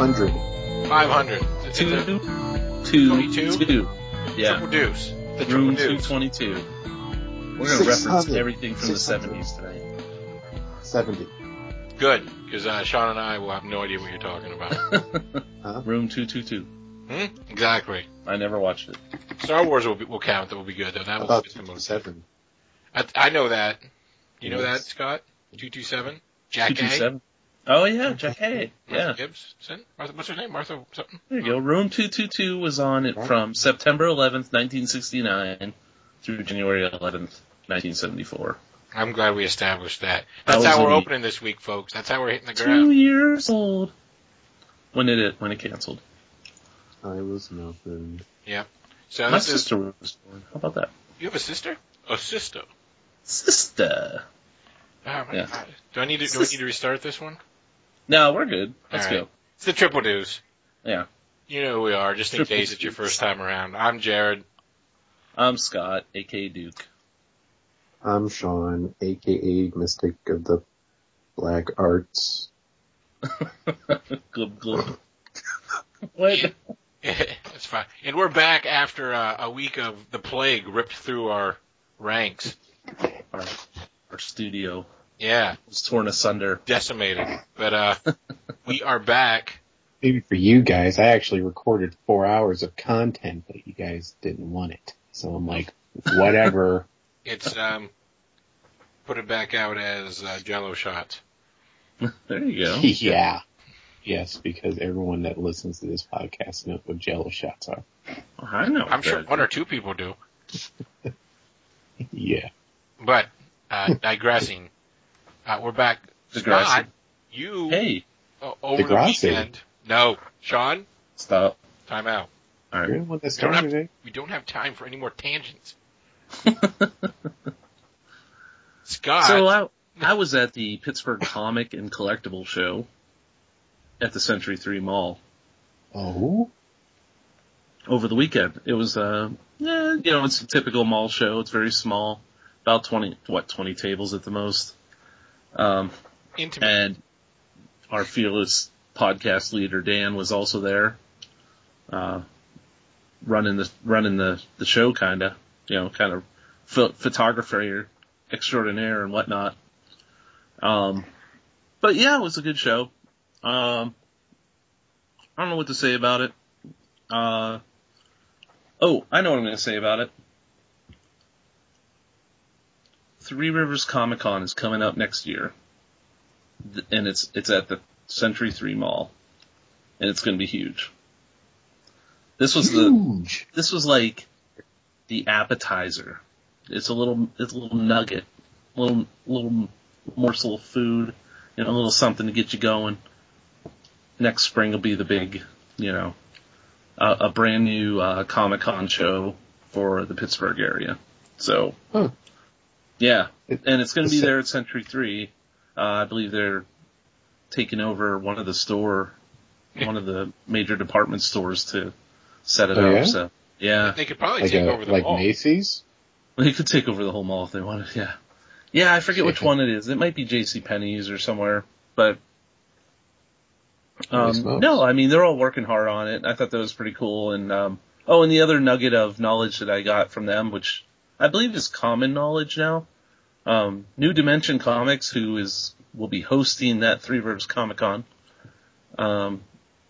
500. 500. It's two, two, two. Yeah. Triple deuce. The Room triple deuce. 222. We're going to reference everything from the 70s tonight. 70. Good, because uh, Sean and I will have no idea what you're talking about. huh? Room 222. Hmm? Exactly. I never watched it. Star Wars will, be, will count. That will be good, though. That will be the most. Seven. I, I know that. You know that, Scott? 227? Jack 227? Oh yeah, Jack A. Martha Yeah. Gibson? Martha, what's her name? Martha something? There you go. Room 222 was on it from September 11th, 1969 through January 11th, 1974. I'm glad we established that. That That's was how we're a- opening this week, folks. That's how we're hitting the ground. Two ground. years old. When did it, when it canceled? I was nothing. So My this is, sister was born. How about that? you have a sister? A sister. Sister. Oh my Yeah. god. Do I need to, do I need to restart this one? No, we're good. Let's All right. go. It's the triple deuce. Yeah. You know who we are, just in Triple case it's your first time around. I'm Jared. I'm Scott, aka Duke. I'm Sean, aka Mystic of the Black Arts. glub glub. what? It's fine. And we're back after uh, a week of the plague ripped through our ranks. Our, our studio Yeah, It was torn asunder. decimated. But uh we are back. Maybe for you guys, I actually recorded four hours of content, but you guys didn't want it. So I'm like, whatever. It's um put it back out as uh, jello shots. There you go. yeah. Yes, because everyone that listens to this podcast knows what Jello shots are. I know. I'm sure one or two people do. Yeah. But uh digressing. Uh we're back. Digressing. Scott, you Hey, uh, over the Degrassi. weekend. No, Sean, stop. time out. All You're right. the one that don't have- We don't have time for any more tangents. Scott, so I, I was at the Pittsburgh Comic and Collectible Show at the Century 3 Mall Oh? over the weekend. It was, uh, yeah, you know, it's a typical mall show. It's very small. About 20, what, 20 tables at the most. Um, intimate. and our fearless podcast leader Dan was also there, uh, running the running the the show, kind of, you know, kind of ph- photographer extraordinaire and whatnot. Um, but yeah, it was a good show. Um, I don't know what to say about it. Uh, oh, I know what I'm going to say about it. Three Rivers Comic Con is coming up next year and it's it's at the Century Three Mall, and it's going to be huge. This was the this was like the appetizer. It's a little it's a little nugget, little little morsel of food, you know, a little something to get you going. Next spring will be the big, you know, uh, a brand new uh, Comic Con show for the Pittsburgh area. So, Huh. Yeah, It- and it's going to be there at Century Three. Uh, I believe they're taking over one of the store, one of the major department stores to set it Oh, up. yeah? So yeah, they could probably Like take a, over the like mall. Macy's? they could take over the whole mall if they wanted. Yeah, yeah. I forget which one it is. It might be J.C. Penney's or somewhere, but um, no, I mean they're all working hard on it. I thought that was pretty cool. And um, oh, and the other nugget of knowledge that I got from them, which I believe is common knowledge now. Um, New Dimension Comics, who is will be hosting that Three Rivers Comic Con, um,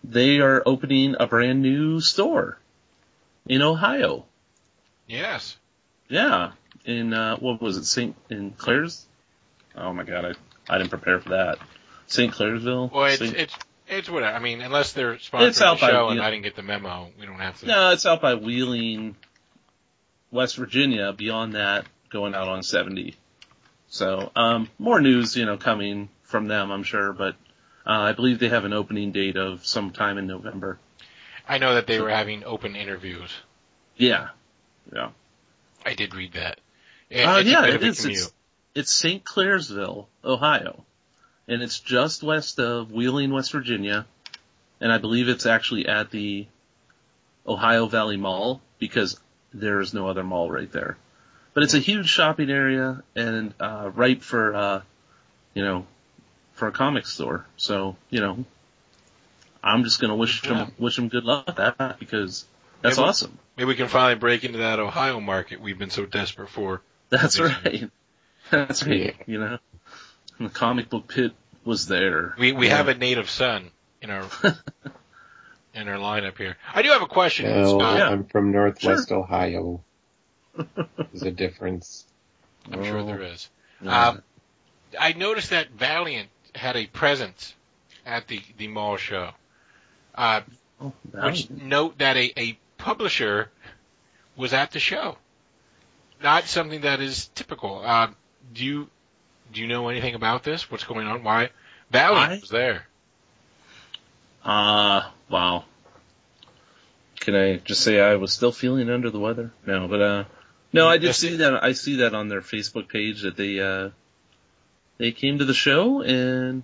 they are opening a brand new store in Ohio. Yes. Yeah, in uh, what was it, St. in Clairs? Oh my god, I I didn't prepare for that. St. Clairsville. Well, it's Saint- it's it's whatever. I mean, unless they're sponsoring It's out the by show and I didn't get the memo, we don't have to. no, it's out by Wheeling, West Virginia. Beyond that, going out on 70. So um, more news, you know, coming from them, I'm sure, but. Uh, I believe they have an opening date of sometime in November. I know that they were having open interviews. Yeah, yeah. I did read that. Uh, it's yeah, it is. It's, it's St. Clairsville, Ohio. And it's just west of Wheeling, West Virginia. And I believe it's actually at the Ohio Valley Mall because there is no other mall right there. But it's a huge shopping area and, uh, ripe for, uh, you know, for a comic store. So, you know, I'm just gonna wish Yeah. them, wish them good luck with that because that's Maybe- awesome. Maybe we can finally break into that Ohio market we've been so desperate for. That's Makes right. That's right. You know, and the comic book pit was there. We we Yeah. have a native son in our in our lineup here. I do have a question, No, Scott. I'm from Northwest Ohio. There's a difference. I'm sure Oh, there is. yeah. Um, I noticed that Valiant had a presence at the the mall show. Uh, Oh, which note that a, a publisher was at the show. Not something that is typical. Uh, do you do you know anything about this? What's going on? Why Valiant I- was there? Ah, wow. Can I just say I was still feeling under the weather? No, but uh, no, I did Yes. see that. I see that on their Facebook page that they uh, they came to the show and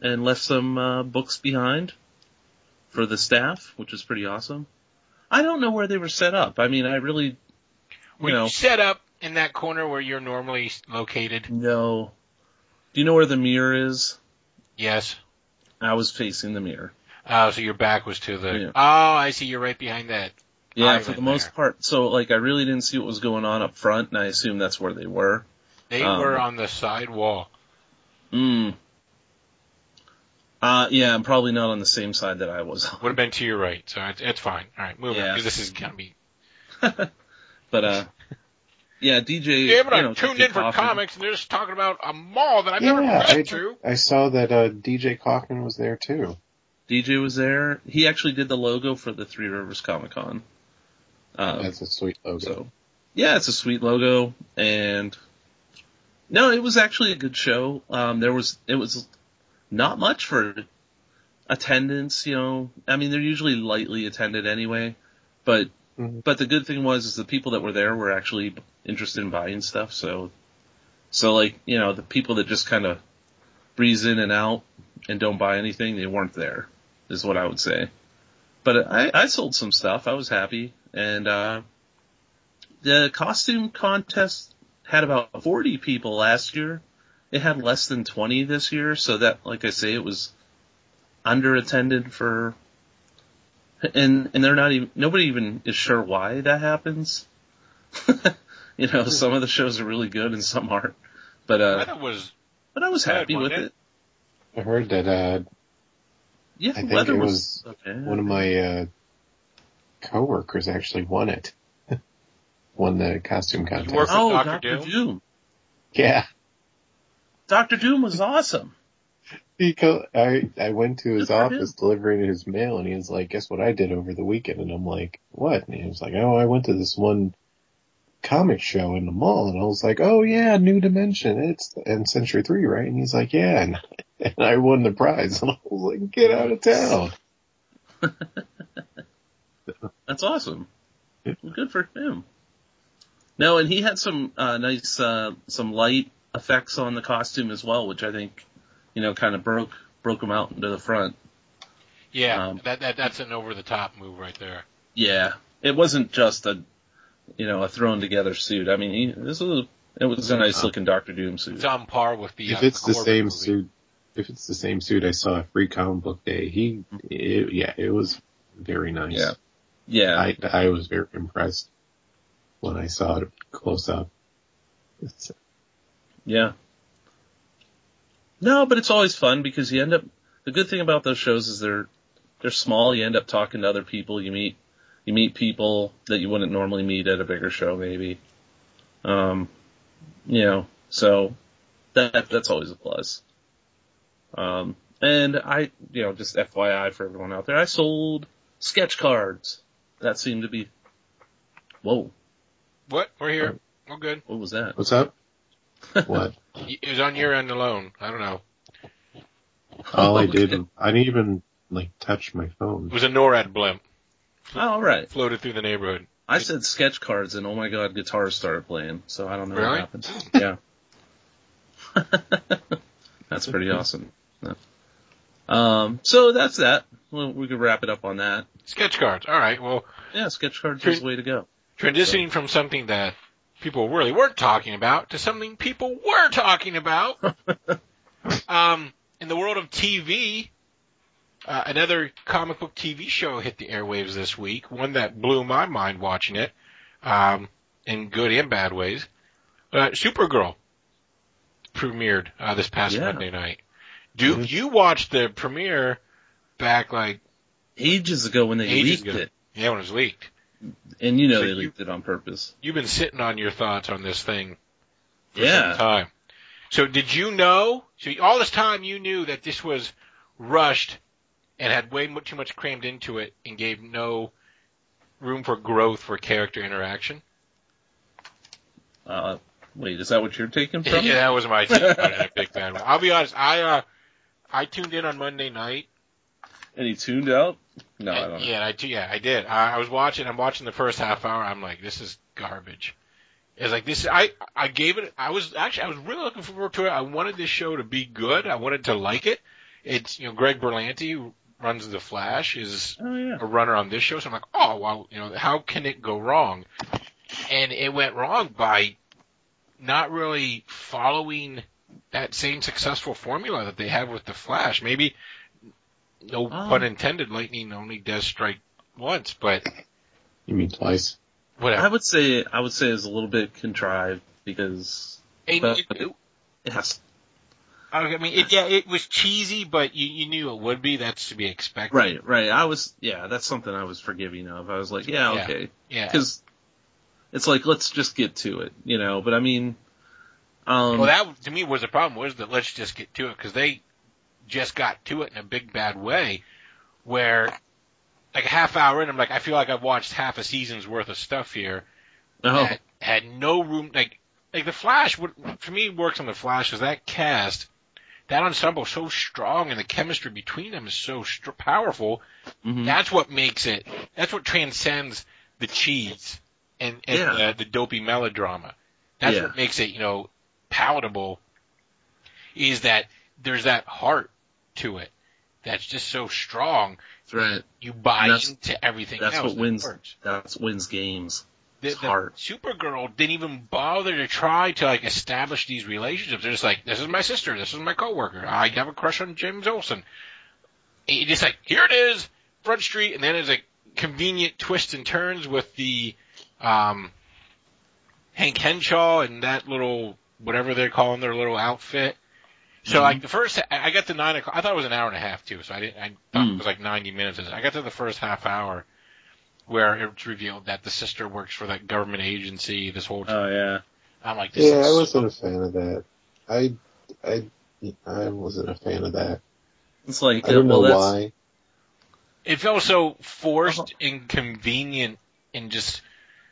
and left some uh, books behind for the staff, which is pretty awesome. I don't know where they were set up. I mean, I really, you Were know, you set up in that corner where you're normally located? no. Do you know where the mirror is? Yes. I was facing the mirror. Oh, so your back was to the. Yeah. Oh, I see. You're right behind that. Yeah, Island for the most there. part. So like I really didn't see what was going on up front and I assume that's where they were. They Um, were on the side wall. Mm. Uh yeah, I'm probably not on the same side that I was On. Would have been to your right, so it's, it's fine. All right, move on Yeah. because this is gonna be. but uh yeah, DJ Yeah, but you I tuned DJ in for Coffman. comics and they're just talking about a mall that I've Yeah, never I- been to. I saw that uh, DJ Coffman was there too. DJ was there. He actually did the logo for the Three Rivers Comic Con. Um, That's a sweet logo. So, yeah, it's a sweet logo, and no, it was actually a good show. Um, there was it was not much for attendance. You know, I mean, they're usually lightly attended anyway, but Mhm. but the good thing was is the people that were there were actually interested in buying stuff. So, so like you know, the people that just kind of breeze in and out and don't buy anything, they weren't there. Is what I would say. But I, I sold some stuff. I was happy. And, uh, the costume contest had about 40 people last year. It had less than 20 this year. So that, like I say, it was under attended for, and, and they're not even, nobody even is sure why that happens. you know, some of the shows are really good and some aren't. But, uh, thought it was but I was happy with wasn't it. I heard that uh, Yeah, I think weather it was, okay. one of my uh, coworkers actually won it. won the costume contest. work- Oh, Dr. Doctor Doom? Doom. Yeah. Doctor Doom was awesome. He co- I I went to his Good for office delivering his mail, and he was like, "Guess what I did over the weekend?" And I'm like, "What?" And he was like, "Oh, I went to this one comic show in the mall." And I was like, "Oh yeah, New Dimension. It's and Century Three, right?" And he's like, "Yeah." And, and I won the prize, and I was like, "Get out of town!" That's awesome. Well, good for him. No, and he had some uh, nice, uh, some light effects on the costume as well, which I think, you know, kind of broke broke him out into the front. yeah. Um, that that that's an over the top move right there. Yeah, it wasn't just a, you know, a thrown together suit. I mean, he, this was it was a nice looking Doctor Doom suit. It's on par with the. If uh, it's the Corman same movie. suit, if it's the same suit I saw at Free Comic Book Day, he, it, yeah, it was very nice. Yeah. Yeah, I I was very impressed when I saw it close up. It's, Yeah. No, but it's always fun because you end up, the good thing about those shows is they're, they're small. You end up talking to other people. You meet, you meet people that you wouldn't normally meet at a bigger show maybe. Um, you know, so that that's always a plus. Um, and I, you know, just FYI for everyone out there, I sold sketch cards. That seemed to be. Whoa, What? We're here. We're good. what was that? What's up? What? It was on your end alone. I don't know. All I did, I didn't even like touch my phone. It was a NORAD blimp Oh, all right. floated through the neighborhood. I said sketch cards, and oh my god, guitars started playing. So I don't know Really? what happened. Yeah. that's pretty awesome. Yeah. Um, so that's that. Well, we could wrap it up on that. Sketch cards. All right. Well, Yeah, sketch cards is the way to go. transitioning from something that people really weren't talking about to something people were talking about. um, in the world of TV, uh, another comic book TV show hit the airwaves this week. One that blew my mind watching it, um, in good and bad ways. Uh, Supergirl premiered uh, this past Yeah. Monday night. Do Mhm. you watched the premiere back like Ages ago when they leaked ago. it, yeah when it was leaked? and you know So they you- leaked it on purpose. You've been sitting on your thoughts on this thing for Yeah. some time. So did you know? So all this time you knew that this was rushed and had way too much crammed into it and gave no room for growth for character interaction. Uh, wait, is that what you're taking from? yeah, that was my take on it in a big bad way. I'll be honest. I uh, I tuned in on Monday night. And he tuned out? No, I and- don't know. yeah, I t- yeah, I did. I, I was watching. I'm watching the first half hour. I'm like, this is garbage. It's like this. I I gave it. I was actually I was really looking forward to it. I wanted this show to be good. I wanted to like it. It's you know Greg Berlanti runs the Flash is Oh yeah. a runner on this show. So I'm like, oh well, you know how can it go wrong? And it went wrong by not really following that same successful formula that they have with the Flash. Maybe no Oh. pun intended. Lightning only does strike once, but You mean twice? whatever. I would say I would say it's a little bit contrived because And it- it- it has I mean, it, yeah, it was cheesy, but you, you knew it would be. That's to be expected. right, right. I was yeah, that's something I was forgiving of. I was like, yeah, Yeah. okay, Yeah. because it's like let's just get to it, you know. But I mean, um, Well, that to me was the problem was that let's just get to it because they just got to it in a big bad way, where like a half hour in, I'm like, I feel like I've watched half a season's worth of stuff here. oh, That had no room. Like like the Flash, what for me works on the Flash is that cast. That ensemble is so strong, and the chemistry between them is so str- powerful. mhm. That's what makes it. That's what transcends the cheese and, and Yeah. the, the dopey melodrama. That's Yeah. what makes it, you know, palatable. Is that there's that heart to it that's just so strong. that's right. You buy into everything That's else. what wins. works. That's wins games. The, It's the heart. Supergirl didn't even bother to try to like establish these relationships. They're just like, this is my sister, this is my coworker. I have a crush on James Olsen. It's just like, here it is, Front Street, and then there's like convenient twists and turns with the um Hank Henshaw and that little whatever they're calling their little outfit. So Mhm. like the first, I I got to nine o'clock. I thought it was an hour and a half too. So I didn't. I thought it Mm. was like ninety minutes. I got to the first half hour where it's revealed that the sister works for that government agency. This whole, Oh yeah. I'm like, this Yeah, is I wasn't a fan of that. I, I, I wasn't a fan of that. It's like I don't uh, well, know that's, why. It felt so forced, Uh-huh. inconvenient, and just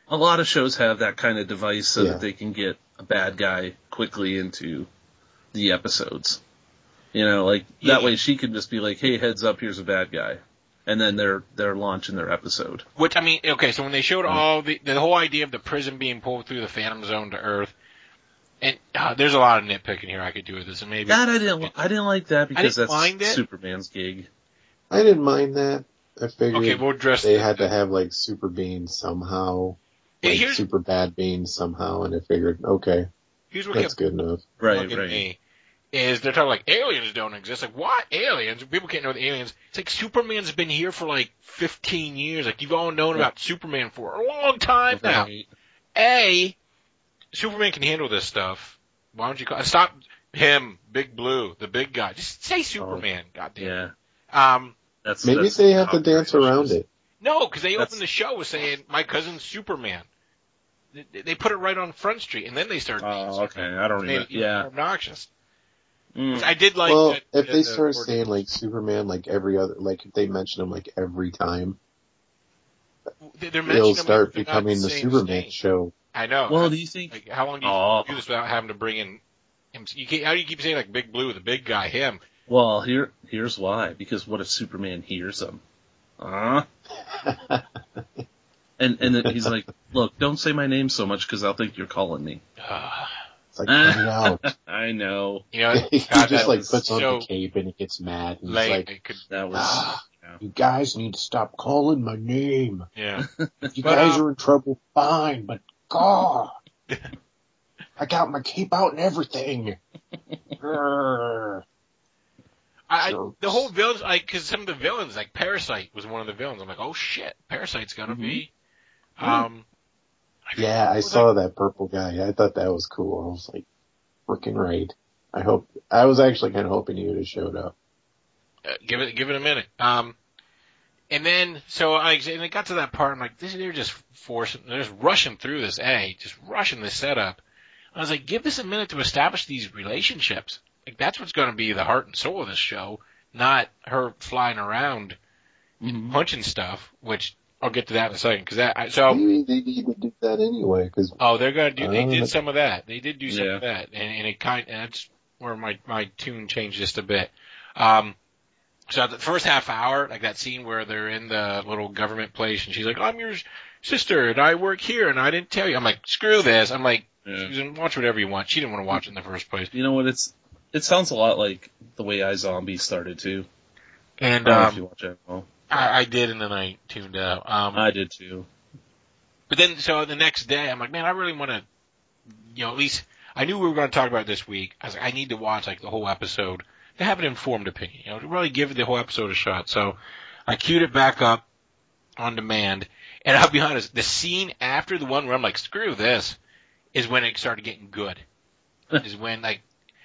a lot of shows have that kind of device so Yeah. that they can get a bad guy quickly into the episodes. You know, like Yeah. that way she can just be like, "Hey, heads up, here's a bad guy," and then they're they're launching their episode. Which I mean, okay, so when they showed all the the whole idea of the prison being pulled through the Phantom Zone to Earth, and uh, there's a lot of nitpicking here I could do with this, and maybe That I didn't I didn't like that because that's mind. Superman's gig. I didn't mind that. I figured okay, we'll address. they that. had to have like super beans somehow, like super bad beans somehow, and I figured, okay, here's what that's kept good enough. Right, right. me. Is they're talking like aliens don't exist? Like what aliens? People can't know the aliens. It's like Superman's been here for like 15 years. Like you've all known Yeah. about Superman for a long time now. Right. A, Superman can handle this stuff. Why don't you call, stop him, Big Blue, the big guy? Just say Superman, goddamn. Yeah. Um, That's Maybe that's they have to dance controversial. around it. no, because they That's- opened the show with saying my cousin's Superman. they, they put it right on Front Street, and then they started. being Oh, okay. I don't Made even more Yeah. obnoxious. Mm. I did like. well, that- if they the start word- saying like Superman, like every other, like if they mention him like every time, they- they're mentioning it'll start but they're becoming the saying Superman name. show. I know. Well, I- do you think? like, how long do you Oh. do this without having to bring in him? You can't, how do you keep saying like Big Blue, the big guy, him? Well, here here's why. Because what if Superman hears him? Huh? And and then he's like, "Look, don't say my name so much because I'll think you're calling me." It's like cut it out. I know you know, he God, just like was puts on the cape and he gets mad and he's like, could, that was. ah, yeah. "You guys need to stop calling my name. yeah. If you But, guys um, are in trouble, fine, but God, I got my cape out and everything." I, I So- the whole villains, like, cause some of the villains, like Parasite was one of the villains. I'm like, oh shit, Parasite's gonna be. Um, yeah, I saw that purple guy. I thought that was cool. I was like, freaking right. I hope. I was actually kind of hoping he would have showed up. uh, give it, give it a minute. Um, and then so I and it got to that part. I'm like, this, they're just forcing, they're just rushing through this A, just rushing this setup. I was like, give this a minute to establish these relationships. Like that's what's going to be the heart and soul of this show, not her flying around Mhm. punching stuff. Which I'll get to that in a second. Because that I, so Maybe they need to do that anyway, because oh they're going to do. They did some of that. They did do some Yeah. of that, and, and it kind. And that's where my my tune changed just a bit. Um, so the first half hour, like that scene where they're in the little government place, and she's like, "I'm your sister, and I work here, and I didn't tell you." I'm like, "Screw this!" I'm like, Yeah. "Susan, watch whatever you want." She didn't want to watch it in the first place, You know what? It's it sounds a lot like the way iZombie started too. and I don't know if you um, watch it. Well, I, I did, and then I tuned out. Um, I did too. But then, so the next day, I'm like, man, I really want to, you know, at least I knew we were going to talk about it this week. I was like, I need to watch like the whole episode to have an informed opinion, you know, to really give the whole episode a shot. So I queued it back up on demand, and I'll be honest, the scene after the one where I'm like, screw this, is when it started getting good. is when like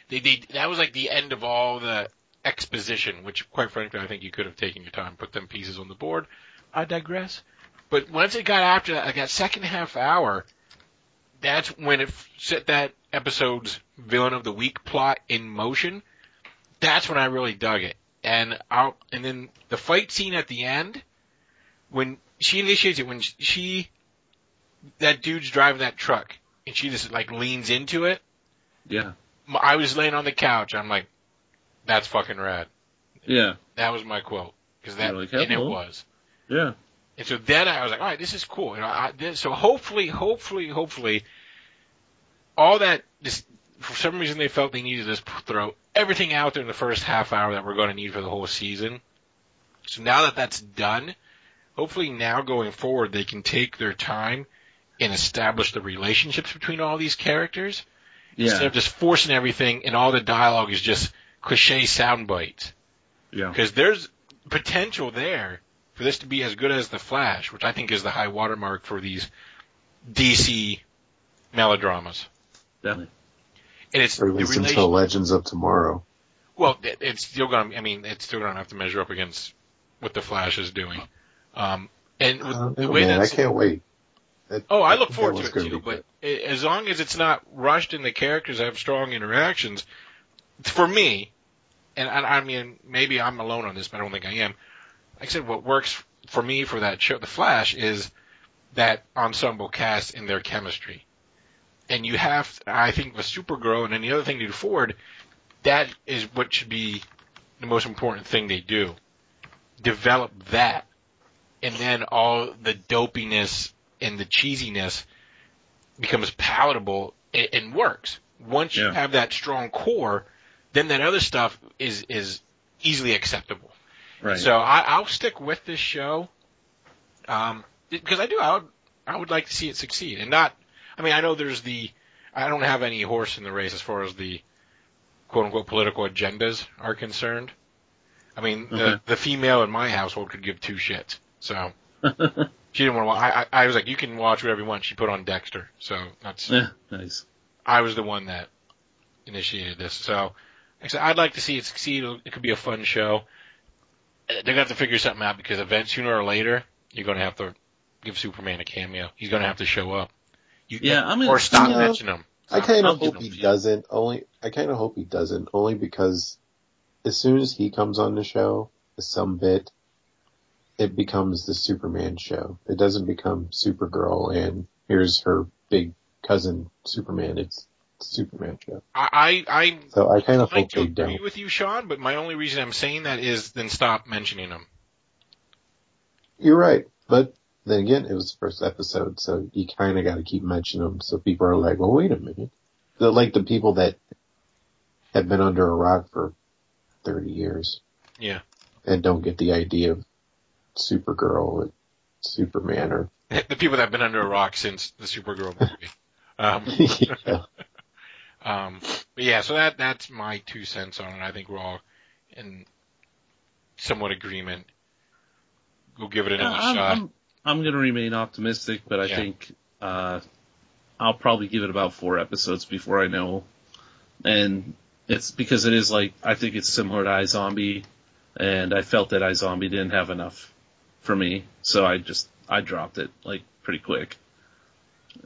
they, they that was like the end of all the exposition, which quite frankly I think you could have taken your time, put them pieces on the board. I digress. But once it got after that, like that second half hour, that's when it set that episode's villain of the week plot in motion. That's when I really dug it. And I'll, and then the fight scene at the end, when she initiates it, when she, that dude's driving that truck, and she just like leans into it. Yeah, I was laying on the couch. I'm like, that's fucking rad. yeah, That was my quote because that like, and it was. yeah. And so then I was like, all right, this is cool. You know, I, this, so hopefully, hopefully, hopefully, all that just for some reason they felt they needed to throw everything out there in the first half hour that we're going to need for the whole season. So now that that's done, hopefully now going forward they can take their time and establish the relationships between all these characters instead of just forcing everything and all the dialogue is just cliche sound bites yeah, because there's potential there for this to be as good as the Flash, which I think is the high watermark for these DC melodramas. definitely. And it's or at least relation. until Legends of Tomorrow. well, it's still gonna. I mean, it's still gonna have to measure up against what the Flash is doing. Um, and with Uh, the way man, I can't wait. That- Oh, I look forward to it too. But good. as long as it's not rushed and the characters have strong interactions, for me, and I, I mean maybe I'm alone on this, but I don't think I am. Like I said, what works for me for that show, The Flash, is that ensemble cast and their chemistry. And you have, I think, with Supergirl and any other thing they do forward, that is what should be the most important thing they do. Develop that, and then all the dopiness and the cheesiness becomes palatable and, and works. Once you Yeah. have that strong core, then that other stuff is is easily acceptable. Right. So I, I'll stick with this show, um, because I do. I would I would like to see it succeed, and not. I mean, I know there's the. I don't have any horse in the race as far as the quote unquote political agendas are concerned. I mean, the Okay. the female in my household could give two shits. So she didn't want to. I, I I was like, you can watch whatever you want. She put on Dexter, so that's. yeah, nice. I was the one that initiated this. So, like I said, I'd like to see it succeed. It could be a fun show. They're gonna have to figure something out because event sooner or later you're gonna have to give Superman a cameo. He's gonna have to show up. You, Yeah, I'm gonna- or stop Yeah. mentioning them. I kind I'll of hope he few. doesn't. Only I kind of hope he doesn't. Only because as soon as he comes on the show, some bit, it becomes the Superman show. It doesn't become Supergirl and here's her big cousin Superman. It's the Superman show. I, I, I So I kind of like hope they agree don't. with you, Sean, but my only reason I'm saying that is then stop mentioning them. You're right, but then again, it was the first episode, so you kind of got to keep mentioning them. So people are like, "Well, wait a minute." The, like the people that have been under a rock for thirty years Yeah. and don't get the idea of Supergirl and Superman or the people that have been under a rock since the Supergirl movie. Um, yeah. Um, but yeah, so that that's my two cents on it. I think we're all in somewhat agreement. We'll give it another I'm, shot. I'm, I'm gonna remain optimistic, but I Yeah. think, uh, I'll probably give it about four episodes before I know. And it's because it is like, I think it's similar to iZombie, and I felt that iZombie didn't have enough for me, so I just, I dropped it, like, pretty quick.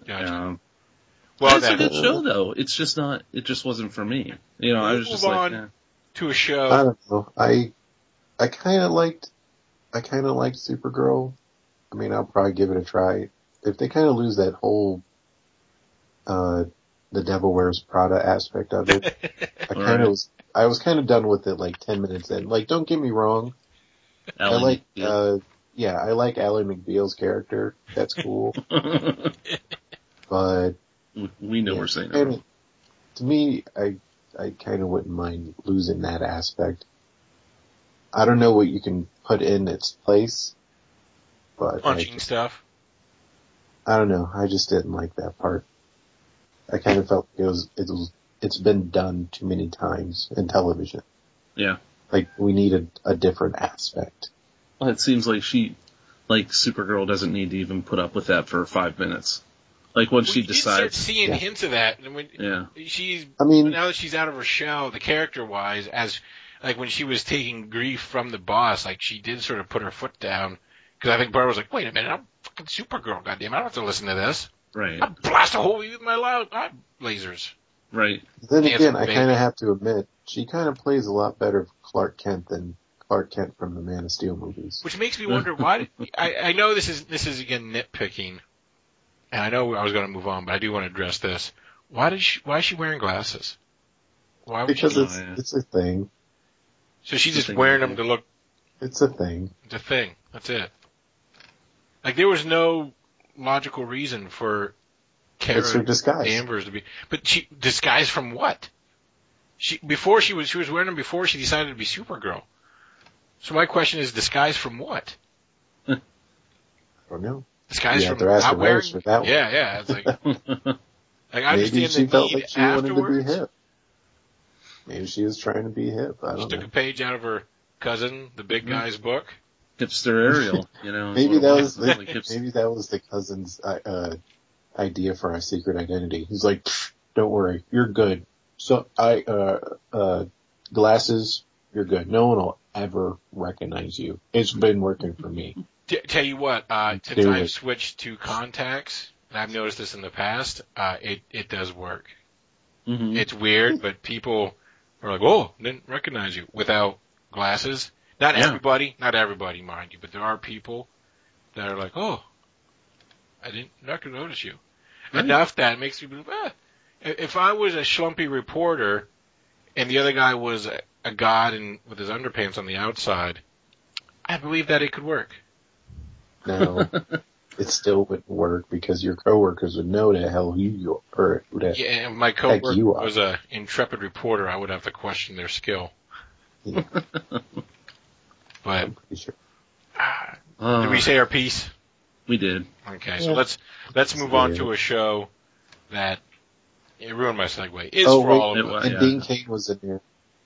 Gotcha. Um, well, it's a good show though. It's just not. It just wasn't for me. You know, I was just like, eh. to a show. I don't know. I I kind of liked I kind of liked Supergirl. I mean, I'll probably give it a try. If they kind of lose that whole uh the Devil Wears Prada aspect of it, I kind Right. of was I was kind of done with it like 10 minutes in. Like don't get me wrong, Ally I like McBeal. uh yeah, I like Ally McBeal's character. That's cool. but we know yeah, we're saying kinda- it. to me, I I kind of wouldn't mind losing that aspect. I don't know what you can put in its place, but I, punching stuff. I don't know. I just didn't like that part. I kind of felt it was it was it's been done too many times in television. Yeah. Like we needed a different aspect. Well, it seems like she, like Supergirl, doesn't need to even put up with that for five minutes. Like once Well, she you start decides, seeing Yeah. hints of that, and when yeah, she's I mean, now that she's out of her shell, the character wise, as like when she was taking grief from the boss, like she did sort of put her foot down because I think Barbara was like, "Wait a minute, I'm fucking Supergirl, goddamn, I don't have to listen to this. right, I blast a hole with my loud eye lasers." right. then Handsome again, I kind of have to admit she kind of plays a lot better Clark Kent than Clark Kent from the Man of Steel movies. Which makes me wonder why. Did, I I know this is this is again nitpicking, and I know I was going to move on, but I do want to address this. Why did she? Why is she wearing glasses? Why would Because she? Oh, it's yeah. it's a thing. So she's It's just wearing them to look It's a thing. It's a thing. That's it. Like there was no logical reason for It's her Kara disguise. Danvers to be, but she disguised from what? She before she was she was wearing them before she decided to be Supergirl. So my question is, disguised from what? I don't know. Disguised You have from to ask not wearing. for that one. Yeah, yeah. It's like like I Maybe understand she the felt need like she wanted to be hip. Maybe she was trying to be hip. I don't took know. a page out of her cousin, the big Mhm. guy's book. Hipster Ariel, you know. Maybe that was. was It like maybe that was the cousin's uh, uh, idea for a secret identity. He's like, "Don't worry, you're good." So I uh uh glasses, you're good. No one will ever recognize you. It's been working for me. Tell you what, uh, since I've it. switched to contacts, and I've noticed this in the past, uh, it it does work. Mhm. It's weird, but people are like, "Oh, didn't recognize you without glasses." Not Yeah. everybody, not everybody, mind you, but there are people that are like, "Oh, I didn't not gonna notice you." Right. Enough that it makes me believe. Eh, if I was a schlumpy reporter, and the other guy was a, a god and with his underpants on the outside, I believe that it could work. Now it still wouldn't work because your coworkers would know the hell who you are. Or the, Yeah, and if my Heck, coworker you are. was a intrepid reporter, I would have to question their skill. Yeah. But sure. Uh, did we say our piece? we did. Okay, so let's let's move on to a show that it ruined my segue. Is Oh, for wait, all of us. And yeah. Dean Cain was in there.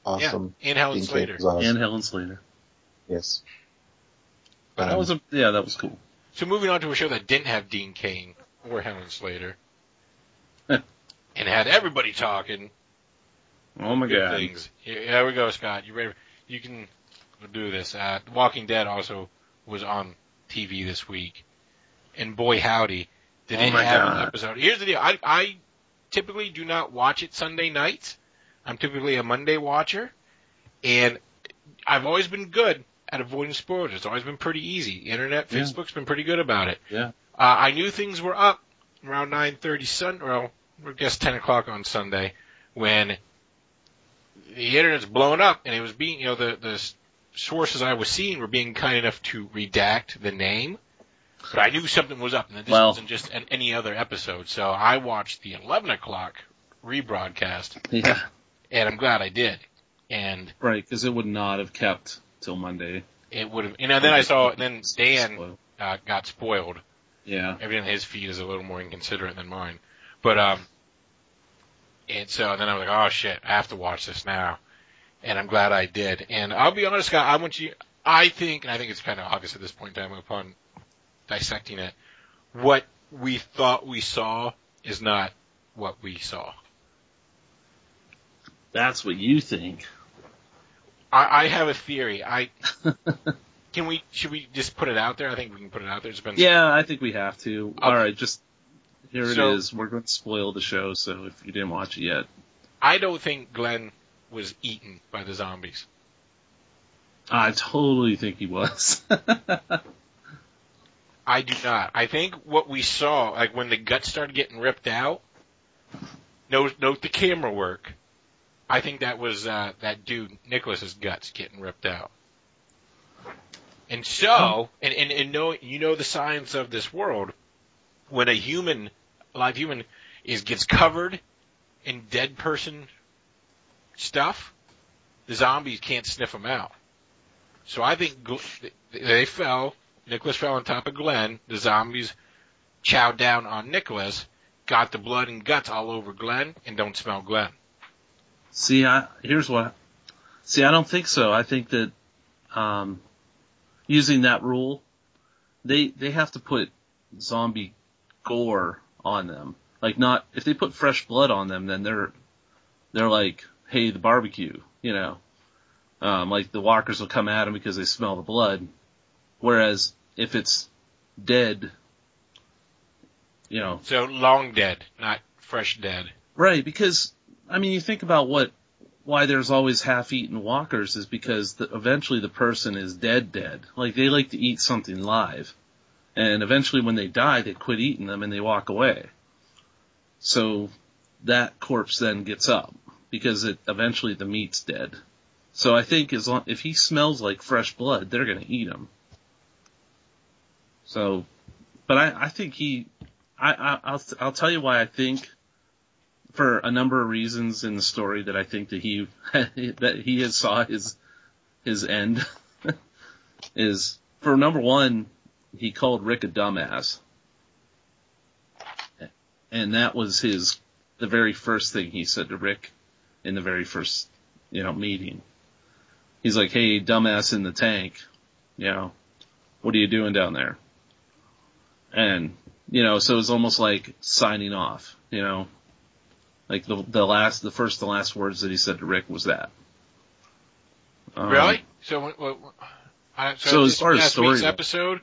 Awesome. And Helen Dean Slater. awesome. And Helen Slater. yes. But that was a yeah, that was cool. So moving on to a show that didn't have Dean Cain or Helen Slater, and had everybody talking Oh my good god. things. Here, we go, Scott. You ready? You can do this. Uh, The Walking Dead also was on TV this week, and boy howdy, Did Oh it have God. an episode? Here's the deal. I, I typically do not watch it Sunday nights. I'm typically a Monday watcher, and I've always been good at avoiding spoilers. It's always been pretty easy. Internet, Yeah. Facebook's been pretty good about it. Yeah. Uh, I knew things were up around 9:30 Sun, well, I guess 10 o'clock on Sunday, when the internet's blown up, and it was being, you know, the the sources I was seeing were being kind enough to redact the name, but I knew something was up, and that this Well- wasn't just an, any other episode. So I watched the 11 o'clock rebroadcast, Yeah. and I'm glad I did. And Right, because it would not have kept till Monday. it would have, and then I saw, then Dan uh, got spoiled. Yeah. everything his feed is a little more inconsiderate than mine. But um, and so then I was like, oh shit, I have to watch this now, and I'm glad I did. And I'll be honest, Scott, I want you. I think, and I think it's kind of obvious at this point in time upon dissecting it, what we thought we saw is not what we saw. That's what you think. I, I have a theory. I can we should we just put it out there? I think we can put it out there. It's been Yeah, I think we have to. All Okay. right, just here it So- is. We're going to spoil the show, so if you didn't watch it yet, I don't think Glenn was eaten by the zombies. I totally think he was. I do not. I think what we saw, like when the guts started getting ripped out, note, note the camera work. I think that was uh, that dude Nicholas's guts getting ripped out. And so, and, and, and know, you know the science of this world, when a human, a live human, is gets covered in dead person stuff, the zombies can't sniff them out. So I think Gl- they fell, Nicholas fell on top of Glenn. The zombies chowed down on Nicholas, got the blood and guts all over Glenn, and don't smell Glenn. See, I here's what. See, I don't think so. I think that um, using that rule, they they have to put zombie gore on them. Like not if they put fresh blood on them, then they're they're like, hey, the barbecue, you know. Um, like the walkers will come at them because they smell the blood. Whereas if it's dead, you know, So long dead, not fresh dead. Right, because I mean, you think about what why there's always half-eaten walkers is because the, eventually the person is dead, dead. Like they like to eat something live, and eventually when they die, they quit eating them and they walk away. So that corpse then gets up because it eventually the meat's dead. So I think as long if he smells like fresh blood, they're gonna eat him. So, but I, I think he, I, I I'll I'll tell you why I think for a number of reasons in the story that I think that he that he has saw his his end is for number one he called Rick a dumbass. And that was his the very first thing he said to Rick in the very first you know meeting. He's like hey dumbass in the tank you know what are you doing down there? And you know so it's almost like signing off you know like the the last, the first, the last words that he said to Rick was that. Um, Really? So, what, what, I, so, So as far as story week's episode,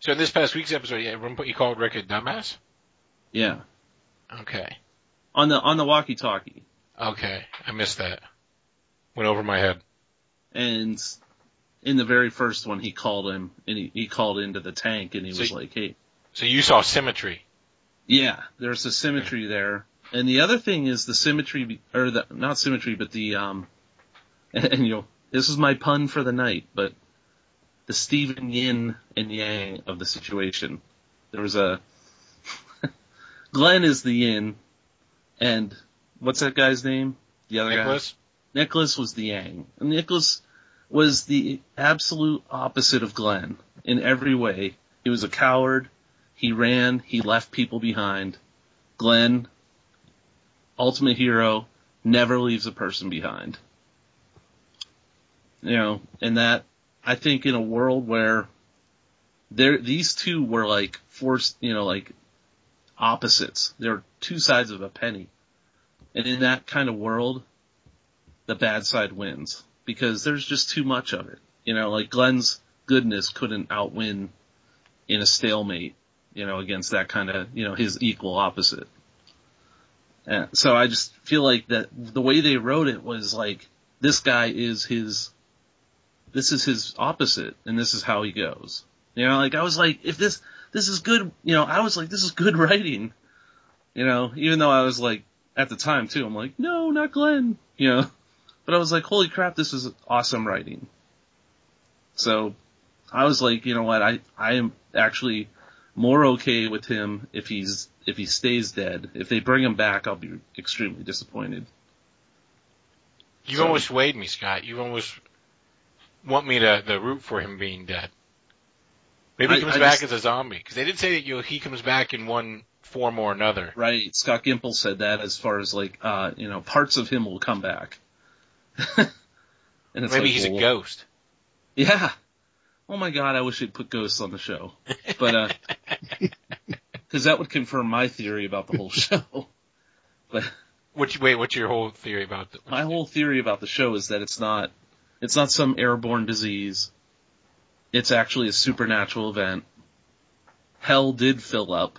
so in this past week's episode, yeah, everyone put you called Rick a dumbass. Yeah, Okay, on the on the walkie-talkie, okay, I missed that. Went over my head. and in the very first one, he called him, and he, he called into the tank, and he So was you- like, "Hey, So you saw symmetry. yeah, there's a symmetry there." And the other thing is the symmetry, or the not symmetry, but the um, and, and you know, this is my pun for the night, but the Stephen Yin and Yang of the situation. There was a Glenn is the yin, and what's that guy's name? The other guy. Nicholas. Nicholas was the yang. And Nicholas was the absolute opposite of Glenn in every way. He was a coward. He ran. He left people behind. Glenn, ultimate hero, never leaves a person behind. You know, and that, I think in a world where there, these two were like forced, you know, like opposites. They're two sides of a penny. And in that kind of world, the bad side wins because there's just too much of it. You know, like Glenn's goodness couldn't outwin in a stalemate you know, against that kind of, you know, his equal opposite. And so I just feel like that the way they wrote it was like, this guy is his, this is his opposite, and this is how he goes. You know, like I was like, if this, this is good, you know, I was like, this is good writing. You know, even though I was like, at the time too, I'm like, no, not Glenn. You know, but I was like, holy crap, this is awesome writing. So I was like, you know what, I, I am actually more okay with him if he's, if he stays dead. If they bring him back, I'll be extremely disappointed. You So- almost swayed me, Scott. You almost want me to, to root for him being dead. Maybe he comes I back just- as a zombie because they did say that you know, he comes back in one form or another. Right. Scott Gimple said that as far as like, uh, you know, parts of him will come back. and it's Maybe like, he's a ghost. Yeah. Oh my god, I wish they'd put ghosts on the show. But, uh, cause that would confirm my theory about the whole show. But What you, wait, what's your whole theory about the, my whole theory about the show is that it's not, it's not some airborne disease. It's actually a supernatural event. Hell did fill up.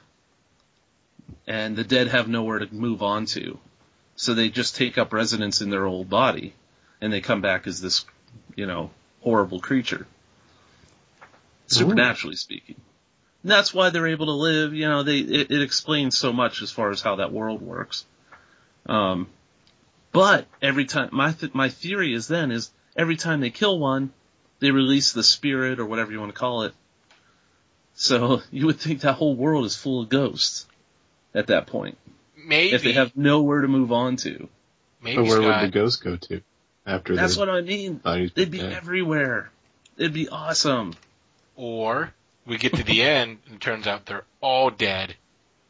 And the dead have nowhere to move on to. So they just take up residence in their old body. And they come back as this, you know, horrible creature. Supernaturally speaking. And that's why they're able to live, you know, they, it, it explains so much as far as how that world works. Um, but every time, my, th- my theory is then is every time they kill one, they release the spirit or whatever you want to call it. So you would think that whole world is full of ghosts at that point. maybe If they have nowhere to move on to. maybe But where Scott, would the ghost go to after That's what I mean. They'd be dead? everywhere. It'd be awesome. or we get to the end and it turns out they're all dead,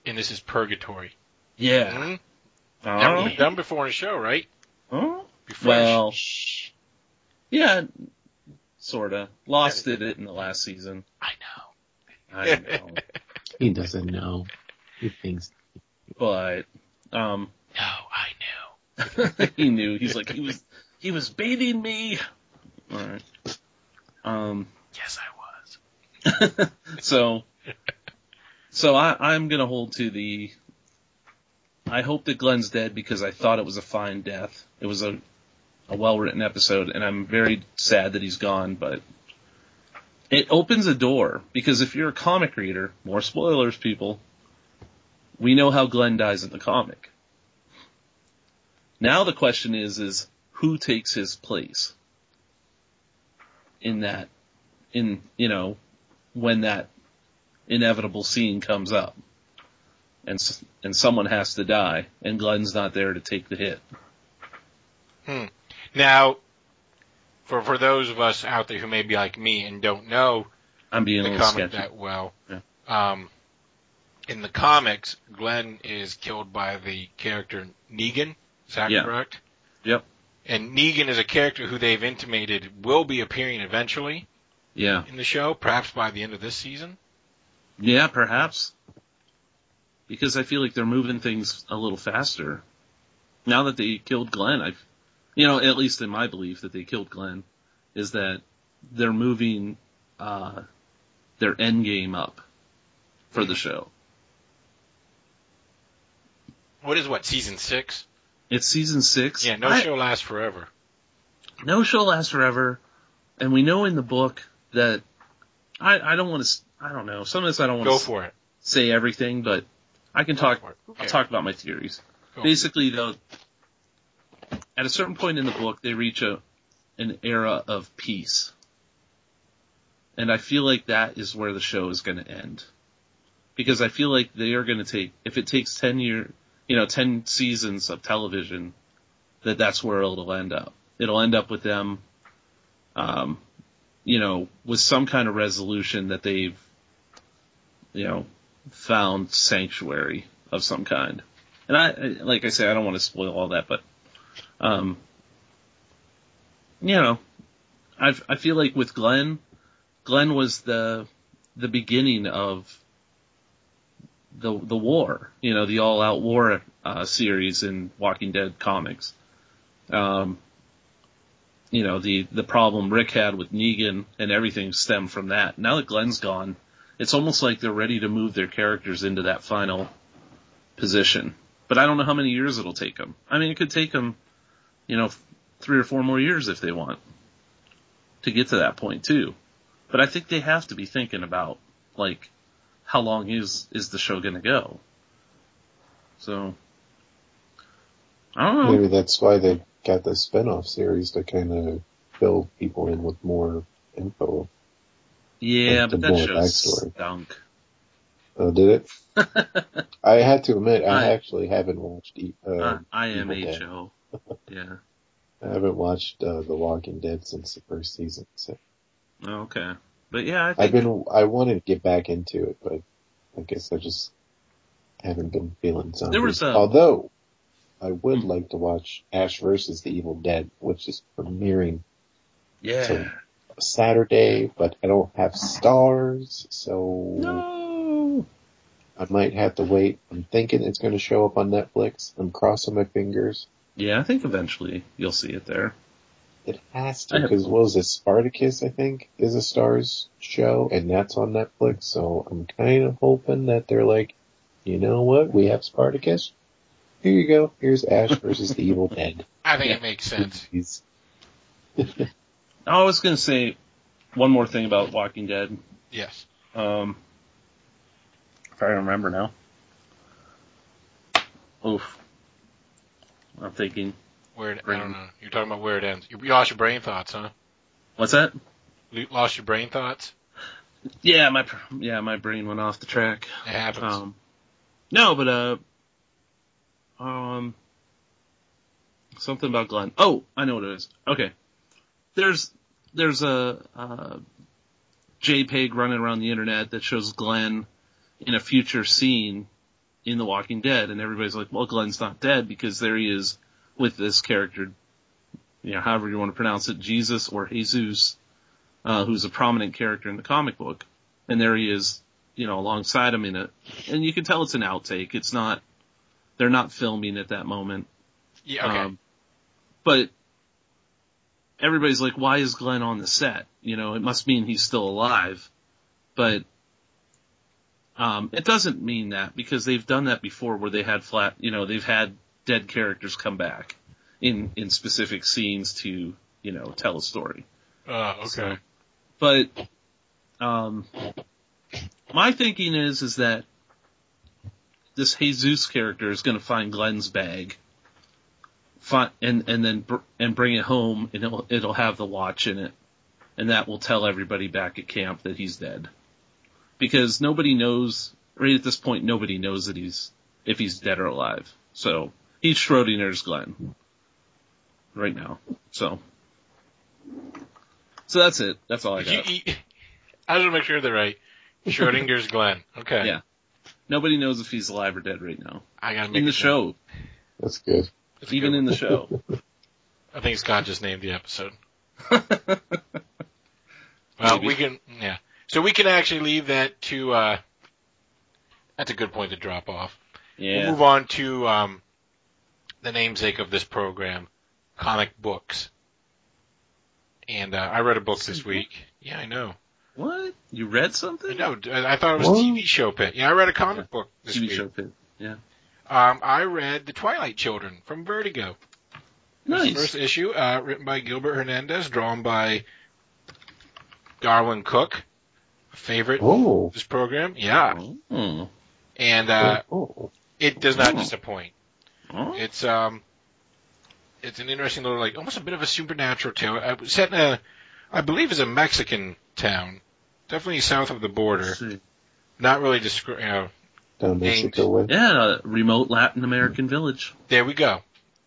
and this is purgatory. Yeah. Hmm? Oh. Never been done before in a show, right? Oh. Be fresh. Well, yeah, sorta. Lost did it in the last season. I know. I know. He doesn't know. He thinks. but, um, No, I knew. he knew. He's like, he was, he was baiting me. Alright. Um, Yes, I was. so, so I, I'm gonna hold to the, I hope that Glenn's dead because I thought it was a fine death. It was a, a well written episode and I'm very sad that he's gone, but it opens a door because if you're a comic reader, more spoilers people, we know how Glenn dies in the comic. Now the question is, is who takes his place in that, in, you know, when that inevitable scene comes up. And, and someone has to die, and Glenn's not there to take the hit. Now, for for those of us out there who may be like me and don't know I'm being a the little comic sketchy. that well, Yeah. um, in the comics, Glenn is killed by the character Negan. Is that Yeah. correct? Yep. And Negan is a character who they've intimated will be appearing eventually Yeah. in the show, perhaps by the end of this season. Yeah, perhaps. Because I feel like they're moving things a little faster. Now that they killed Glenn, I've, you know, at least in my belief that they killed Glenn, is that they're moving, uh, their end game up for the show. What is what season six? It's season six. Yeah, no I- show lasts forever. no show lasts forever, and we know in the book that I I don't want to I don't know some of sometimes I don't want Go to for it. say everything, but I can talk it. Who I'll talk about my theories. Go. Basically, though, at a certain point in the book, they reach a an era of peace, and I feel like that is where the show is going to end, because I feel like they are going to take if it takes ten year, you know, ten seasons of television, that that's where it'll end up. It'll end up with them, um, you know, with some kind of resolution that they've, you know, found sanctuary of some kind. And I, like I say, I don't want to spoil all that, but, um, you know, I I feel like with Glenn, Glenn was the the beginning of the the war, you know, the all out war uh, series in Walking Dead comics. Um, you know, the the problem Rick had with Negan and everything stemmed from that. Now that Glenn's gone, it's almost like they're ready to move their characters into that final position. But I don't know how many years it'll take them. I mean, it could take them, you know, three or four more years if they want to get to that point too. But I think they have to be thinking about like how long is is the show going to go. So I don't know. Maybe that's why they got the spin-off series to kind of fill people in with more info. Yeah, Like but that show backstory. stunk. Oh, did it? I had to admit, I I- actually haven't watched. E- uh, Uh, IMHO. Yeah. I haven't watched uh, The Walking Dead since the first season. So Oh, Okay. But yeah, I I've been. I wanted to get back into it, but I guess I just haven't been feeling zombies. There was a- Although I would Hmm. like to watch Ash versus the Evil Dead, which is premiering yeah. Saturday, but I don't have Starz, so No. I might have to wait. I'm thinking it's going to show up on Netflix. I'm crossing my fingers. Yeah, I think eventually you'll see it there. It has to because what was it? Spartacus, I think, is a Starz show, and that's on Netflix. So I'm kind of hoping that they're like, you know what? We have Spartacus. Here you go. Here's Ash versus the Evil Dead. I think Yeah. it makes sense. I was gonna say one more thing about Walking Dead. Yes. Um, if I remember now. Oof. I'm thinking. Where it, I don't know. You're talking about where it ends. You, you lost your brain thoughts, huh? What's that? You lost your brain thoughts. Yeah, my yeah, my brain went off the track. It happens. Um, no, but uh, um, something about Glenn. Oh, I know what it is. Okay, there's there's a uh, JPEG running around the internet that shows Glenn in a future scene in The Walking Dead, and everybody's like, "Well, Glenn's not dead because there he is with this character, you know, however you want to pronounce it, Jesus or Jesus, uh, who's a prominent character in the comic book, and there he is." You know, alongside him in it, and you can tell it's an outtake. It's not, they're not filming at that moment. yeah. Okay. Um, but everybody's like, why is Glenn on the set? You know, it must mean he's still alive. But, um, it doesn't mean that because they've done that before where they had flat, you know, they've had dead characters come back in, in specific scenes to, you know, tell a story. uh, okay. So- But, um, my thinking is, is that this Jesus character is going to find Glenn's bag, fi- and and then br- and bring it home, and it'll it'll have the watch in it, and that will tell everybody back at camp that he's dead, because nobody knows right at this point. Nobody knows that he's if he's dead or alive. So he's Schrodinger's Glenn right now. So. So that's it. That's all I got. I just want to make sure they're right. Schrodinger's Glenn. Okay. Yeah. Nobody knows if he's alive or dead right now. I gotta make In the it show, That's good. That's even good in the show. I think Scott just named the episode. Well, Maybe. we can, yeah. So we can actually leave that to, uh, that's a good point to drop off. We'll yeah. move on to, um, the namesake of this program, comic books. And, uh, I read a book this week. Yeah, I know. What? You read something? No, I I thought it was TV show pit. Yeah, I read a comic book this TV week. show pit. Yeah. Um, I read The Twilight Children from Vertigo. Nice. First issue, uh, written by Gilbert Hernandez, drawn by Darwyn Cooke, a favorite Oh. of this program. Yeah. Oh. And, uh, oh. it does not Oh. disappoint. It's, um, it's an interesting little, like, almost a bit of a supernatural tale. Uh, set in a, I believe is a Mexican town. Definitely south of the border. Not really descri- you know, Down Mexico way. Yeah, a remote Latin American village. There we go.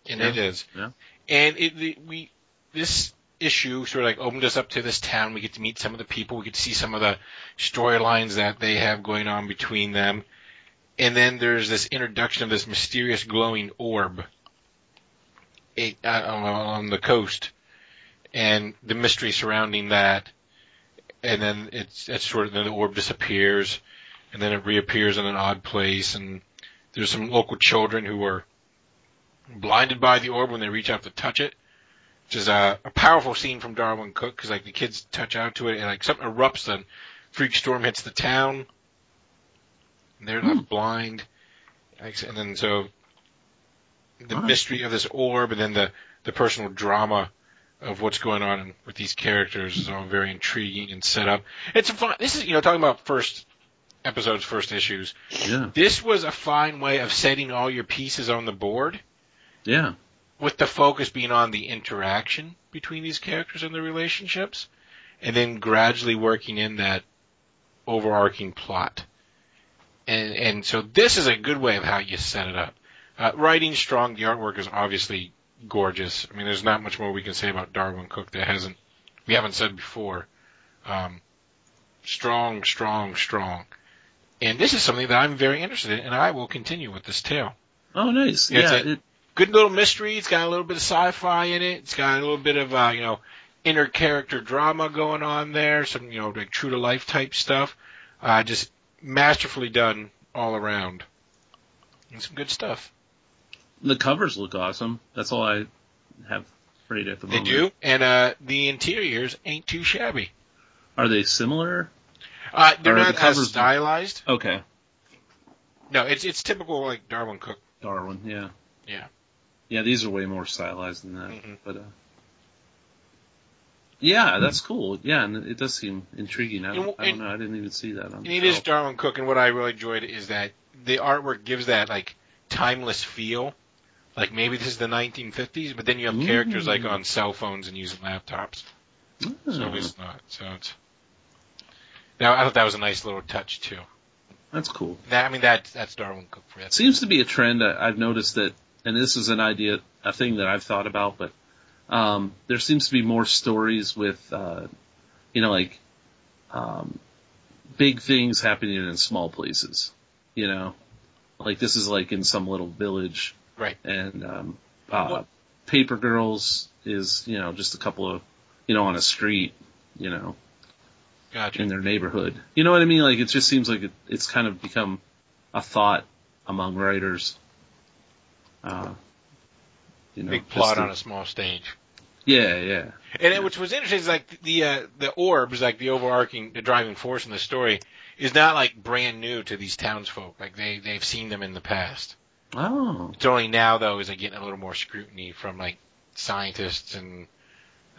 And Yeah. it is. Yeah. And it, the, we, this issue sort of like opened us up to this town. We get to meet some of the people. We get to see some of the storylines that they have going on between them. And then there's this introduction of this mysterious glowing orb it, uh, on, on the coast and the mystery surrounding that. And then it's, it's sort of, then the orb disappears and then it reappears in an odd place and there's some local children who are blinded by the orb when they reach out to touch it, which is a, a powerful scene from Darwyn Cooke because like the kids touch out to it and like something erupts then Freakstorm hits the town. And they're left hmm. blind. And then so the Wow. mystery of this orb and then the, the personal drama of what's going on with these characters is all very intriguing and set up. It's a fun, this is, you know, talking about first episodes, first issues. Yeah. This was a fine way of setting all your pieces on the board Yeah. with the focus being on the interaction between these characters and their relationships, and then gradually working in that overarching plot. And and so this is a good way of how you set it up. Uh, writing strong, the artwork is obviously gorgeous. I mean, there's not much more we can say about Darwyn Cooke that hasn't we haven't said before. Um, strong, strong, strong. And this is something that I'm very interested in, and I will continue with this tale Oh, nice. Yeah, it's Yeah. a- It, good little mystery. It's got a little bit of sci-fi in it. It's got a little bit of uh, you know inner character drama going on there. Some you know like true to life type stuff. Uh, just masterfully done all around. And some good stuff. The covers look awesome. That's all I have right at the moment. They do, and uh, the interiors ain't too shabby. Are they similar? Uh, they're Are the not as stylized. Okay. No, it's it's typical like Darwyn Cooke. Darwyn, yeah. Yeah. Yeah, these are way more stylized than that. Mhm. But uh Yeah, that's cool. Yeah, and it does seem intriguing. I don't, And- I don't know. I didn't even see that on And it is. Darwyn Cooke, and what I really enjoyed is that the artwork gives that like timeless feel. Like maybe this is the 1950s, but then you have characters like on cell phones and using laptops. So Oh, it's not. So it's. Now I thought that was a nice little touch too. that's cool. That I mean that that's Darwyn Cooke for you. It seems to be a trend. I, I've noticed that, and this is an idea, a thing that I've thought about, but um, there seems to be more stories with, uh, you know, like um, big things happening in small places. You know, like this is like in some little village, Right. And um, uh, Paper Girls is, you know, just a couple of, you know, on a street, you know, Gotcha. in their neighborhood. You know what I mean? Like it just seems like it, it's kind of become a thought among writers. Uh, you know, Big plot to- on a small stage. Yeah, yeah, And it, which was interesting is like the uh, the orbs, like the overarching, the driving force in the story, is not like brand new to these townsfolk. Like they they've seen them in the past. Oh, It's only now though is they getting a little more scrutiny from like scientists and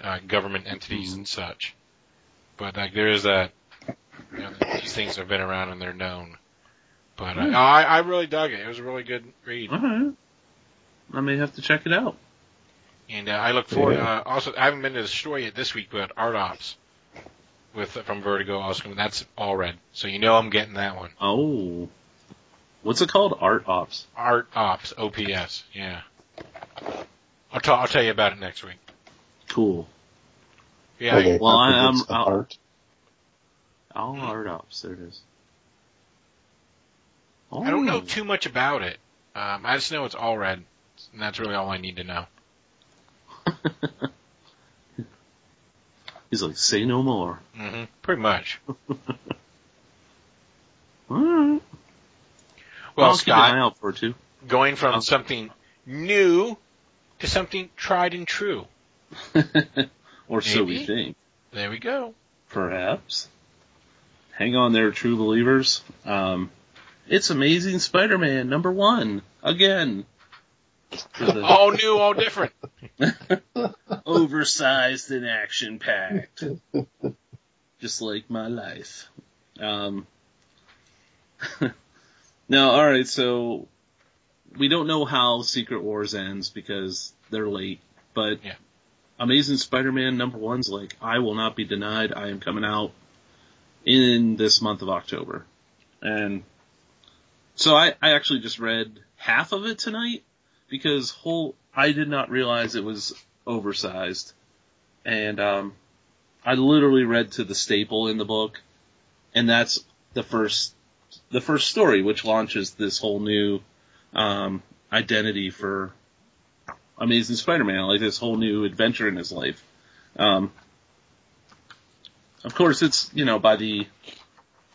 uh, government entities Mhm. and such. But like there is a, you know, these things have been around and they're known. But uh, Hmm. I I really dug it. It was a really good read, all right. I may have to check it out. and uh, I look forward. Yeah. Uh, also, I haven't been to the store yet this week, but Art Ops with from Vertigo also that's all red, so you know I'm getting that one. Oh, what's it called? Art Ops. Art Ops OPS, yeah. I'll, ta- I'll tell you about it next week. Cool. Yeah, Are they Well, I, I'm. I'll- apart? All Art Ops. There it is. Oh. I don't know too much about it. Um, I just know it's all red, and that's really all I need to know. He's like, say no more. hmm Pretty much. All right. Well, I'll keep an eye Scott, out for it too. going from I'll- something new to something tried and true. or so we think. There we go. Perhaps. Hang on there, true believers. Um, it's Amazing Spider-Man number one again. The All new, all different. oversized and action packed, just like my life. Um, now, all right, so we don't know how Secret Wars ends because they're late, but Yeah. Amazing Spider-Man number one's like, I will not be denied. I am coming out in this month of October. And so I, I actually just read half of it tonight because whole, I did not realize it was oversized. And, um, I literally read to the staple in the book and that's the first, the first story, which launches this whole new, um, identity for Amazing Spider-Man, like this whole new adventure in his life. Um, of course, it's you know by the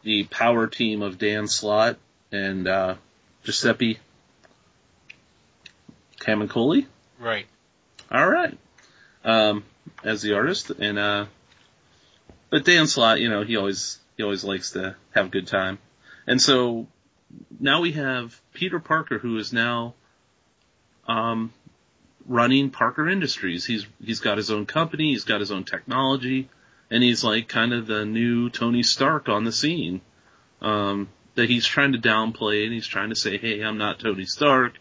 the power team of Dan Slott and uh, Giuseppe Camuncoli. Right. All right, um, as the artist, and uh, but Dan Slott, you know, he always He always likes to have a good time. And so now we have Peter Parker who is now um, running Parker Industries. He's he's got his own company, he's got his own technology, and he's like kind of the new Tony Stark on the scene. Um, that he's trying to downplay and he's trying to say, "Hey, I'm not Tony Stark,"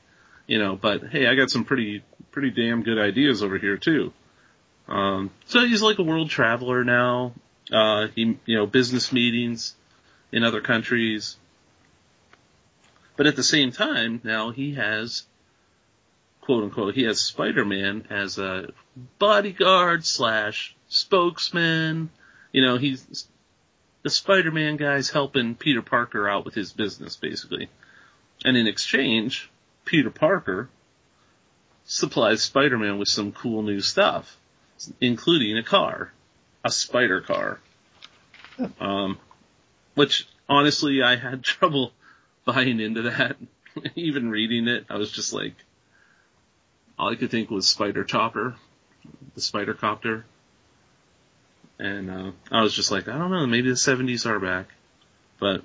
you know, but hey, I got some pretty pretty damn good ideas over here too. Um, so he's like a world traveler now. Uh, he, you know, business meetings in other countries. But at the same time, now he has, quote unquote, he has Spider-Man as a bodyguard slash spokesman. You know, he's, the Spider-Man guy's helping Peter Parker out with his business, basically. And in exchange, Peter Parker supplies Spider-Man with some cool new stuff, including a car, a spider car. Um, which honestly, I had trouble buying into that. Even reading it, I was just like, all I could think was Spider Chopper, the Spider Copter. And, uh, I was just like, I don't know, maybe the 70s are back. But,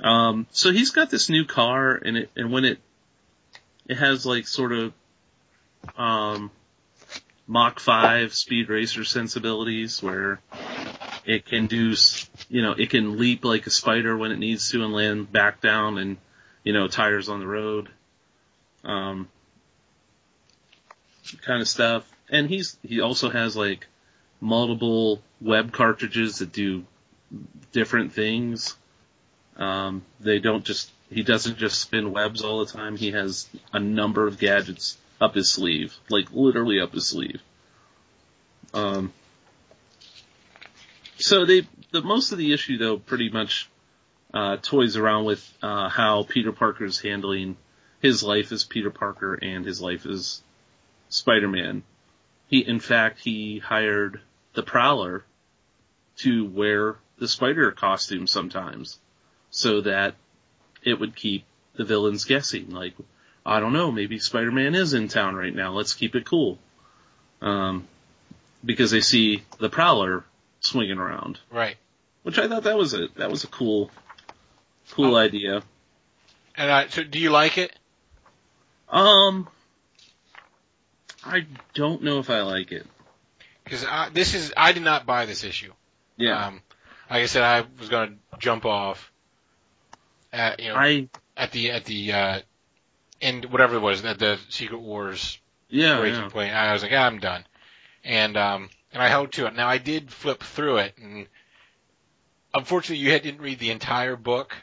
um, so he's got this new car and it, and when it, it has like sort of, um, Mach 5 speed racer sensibilities where it can do, you know, it can leap like a spider when it needs to and land back down and, you know, tires on the road. Um, kind of stuff. And he's, he also has like multiple web cartridges that do different things. Um, they don't just, he doesn't just spin webs all the time. He has a number of gadgets up his sleeve, like literally up his sleeve. Um, so they, the most of the issue though pretty much, uh, toys around with, uh, how Peter Parker's handling his life as Peter Parker and his life as Spider-Man. He, in fact, he hired the Prowler to wear the spider costume sometimes so that it would keep the villains guessing. Like, I don't know, maybe Spider-Man is in town right now. Let's keep it cool. Um, because they see the Prowler swinging around. Right. Which I thought that was a, that was a cool, cool Oh. idea. And I, so do you like it? Um, I don't know if I like it. Because I, this is, I did not buy this issue. Yeah. Um, like I said, I was going to jump off at, you know, I, at the, at the, uh, end, whatever it was, at the Secret Wars yeah, breaking yeah. point. I was like, ah, I'm done. And, um, and I held to it. Now I did flip through it and unfortunately you had, didn't read the entire book.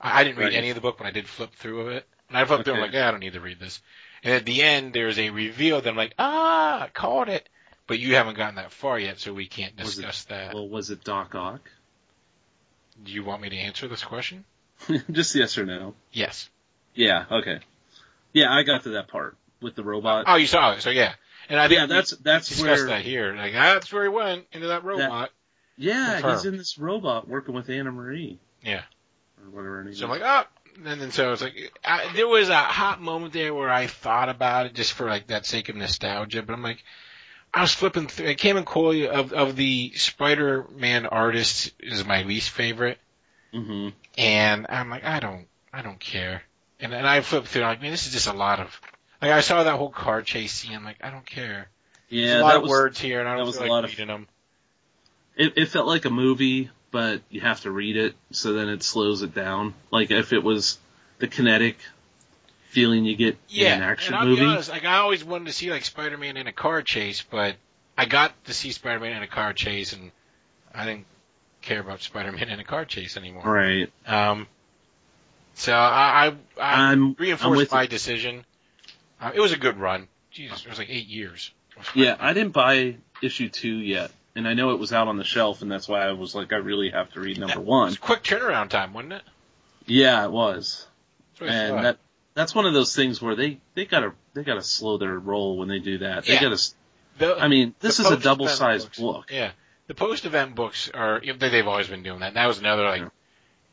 I, I didn't read Right. any of the book, but I did flip through of it. And I flipped through it, I'm like, yeah, I don't need to read this. And at the end, there's a reveal that I'm like, ah, caught it. But you haven't gotten that far yet, so we can't Was it- discuss that. Well, was it Doc Ock? Do you want me to answer this question? Just yes or no. Yes. Yeah, okay. Yeah, I got to that part with the robot. Oh, you saw it, so yeah. And I think yeah, that's we that's discussed where. that here. Like that's where he went into that robot. Yeah, he's in this robot working with Anna Marie Yeah. or whatever So I'm like, oh. And then so it's like, I, there was a hot moment there where I thought about it just for like that sake of nostalgia, but I'm like, I was flipping through, I came and Coy of, of the Spider-Man artists is my least favorite. hmm And I'm like, I don't, I don't care. And and I flipped through, I'm like, man, this is just a lot of, like, I saw that whole car chase scene. I'm like, I don't care. Yeah, There's a lot that of was. words here, and I don't was feel a like lot of- reading them. It, it felt like a movie, but you have to read it, so then it slows it down. Like if it was the kinetic feeling you get Yeah, in an action and I'll movie. be honest, like I always wanted to see like Spider-Man in a car chase, but I got to see Spider-Man in a car chase, and I didn't care about Spider-Man in a car chase anymore. Right. Um, so I, I, I I'm I'm reinforced my you. decision. Uh, it was a good run. Jesus, it was like eight years. Yeah, I didn't buy issue two yet, and I know it was out on the shelf, and that's why I was like, I really have to read number It one. quick turnaround time, wasn't it? Yeah, it was, and that that's one of those things where they they gotta they gotta slow their roll when they do that. They Yeah. gotta. The- I mean, this is a double sized book. Yeah. The post-event books are they, they've always been doing that. And that was another, like, Yeah.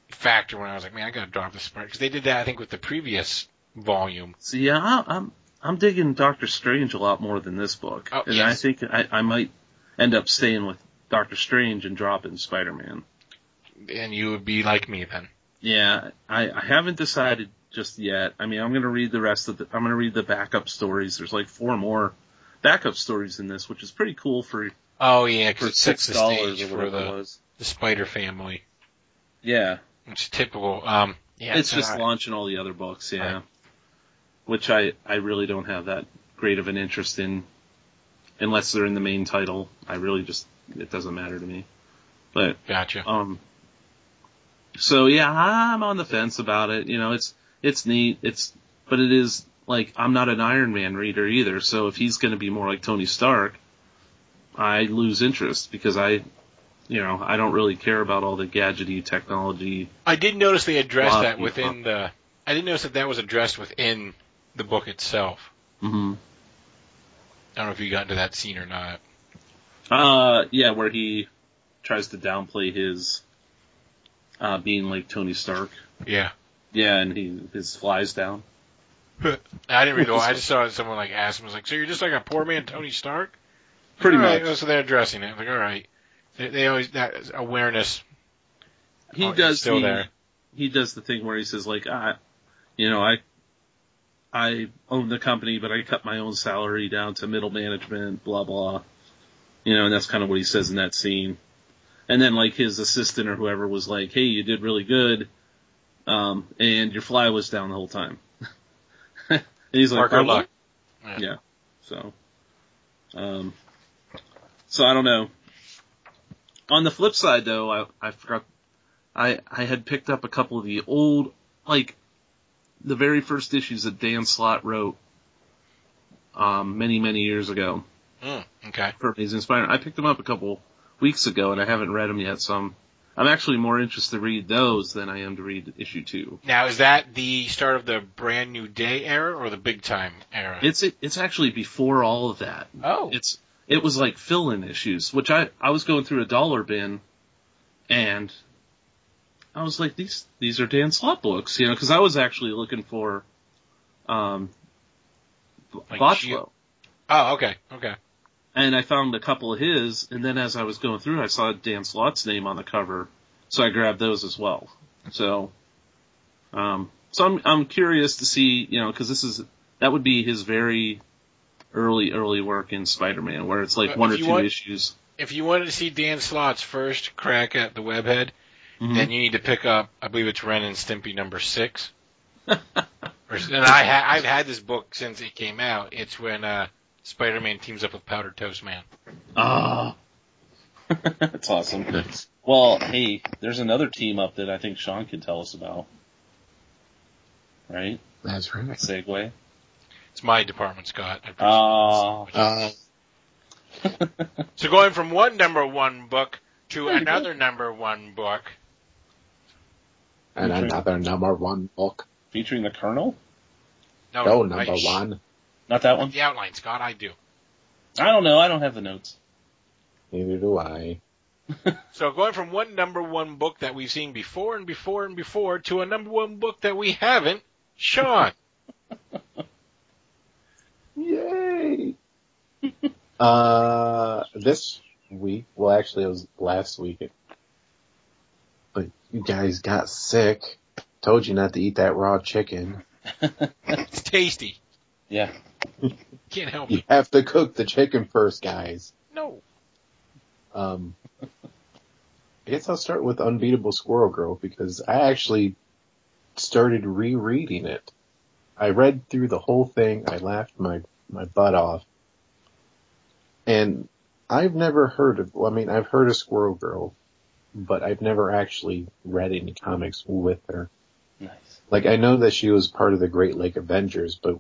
factor when I was like, man, I gotta drop this part. Because they did that, I think, with the previous volume. So yeah, I, I'm I'm digging Doctor Strange a lot more than this book, Oh, and yes. I think I, I might end up staying with Doctor Strange and dropping Spider-Man. And you would be like me then. Yeah, I, I haven't decided just yet. I mean, I'm gonna read the rest of the, I'm gonna read the backup stories. There's like four more backup stories in this, which is pretty cool for, Oh yeah, for because it sets six the dollars stage or for the, was. the Spider family. Yeah, It's typical. Um, yeah, it's so just launching all the other books, yeah. Right. Which I, I really don't have that great of an interest in, unless they're in the main title. I really just, it doesn't matter to me. But, Gotcha. um, so yeah, I'm on the fence about it. You know, it's, it's neat. It's, but it is, like, I'm not an Iron Man reader either, so if he's gonna be more like Tony Stark, I lose interest because I, you know, I don't really care about all the gadgety technology. I did notice they addressed that within the. I did notice that that was addressed within the book itself. hmm I don't know if you got into that scene or not. Uh, yeah, where he tries to downplay his uh, being like Tony Stark. Yeah. Yeah, and he his flies down. I didn't read the. I just saw someone like ask him, was like, "So you're just like a poor man, Tony Stark?" Pretty All right, much. So they're addressing it. Like, all right, they, they always that awareness. He oh, does still the, there. He does the thing where he says like, I, you know, I, I own the company, but I cut my own salary down to middle management, blah blah. You know, and that's kind of what he says in that scene. And then like his assistant or whoever was like, "Hey, you did really good, um, and your fly was down the whole time." and he's like, Parker "Oh. Luck. Yeah. Yeah. So, um, so I don't know. On the flip side, though, I I forgot. I I had picked up a couple of the old, like, the very first issues that Dan Slott wrote, um, many many years ago Mm, okay. for Amazing Spider. I picked them up a couple weeks ago, and I haven't read them yet. So I'm I'm actually more interested to read those than I am to read issue two. Now, is that the start of the brand new day era or the big time era? It's it's actually before all of that. oh, it's it was like fill-in issues, which I I was going through a dollar bin, and I was like these these are Dan Slott books, you know, because I was actually looking for, um, Like Botchlo, oh, okay, okay. and I found a couple of his, and then as I was going through, I saw Dan Slott's name on the cover, so I grabbed those as well. So, um, so I'm I'm curious to see, you know, because this is that would be his very early early work in Spider-Man, where it's like But one or two want- issues. If you wanted to see Dan Slott's first crack at the webhead, Mhm. then you need to pick up. I believe it's Ren and Stimpy number six. And I ha- I've had this book since it came out. It's when uh, Spider-Man teams up with Powdered Toast Man. Ah. That's awesome. Nice. Well, hey, there's another team up that I think Sean can tell us about. Right? That's right. Segway. It's my department, Scott. I appreciate Ah. Uh, it. So going from one number one book to another number one book. And another number one book. Featuring the Colonel? No, No, I- number sh- one. Not that one? The outline, Scott. I do. I don't know. I don't have the notes. Neither do I. So going from one number one book that we've seen before and before and before to a number one book that we haven't, Sean. Yay! uh, this week, well actually it was last week, it, but you guys got sick. Told you not to eat that raw chicken. It's tasty. Yeah. Can't help You it. You have to cook the chicken first, guys. No. Um, I guess I'll start with Unbeatable Squirrel Girl because I actually started rereading it. I read through the whole thing. I laughed my, my butt off. And I've never heard of, well, I mean, I've heard of Squirrel Girl, but I've never actually read any comics with her. Nice. Like I know that she was part of the Great Lake Avengers, but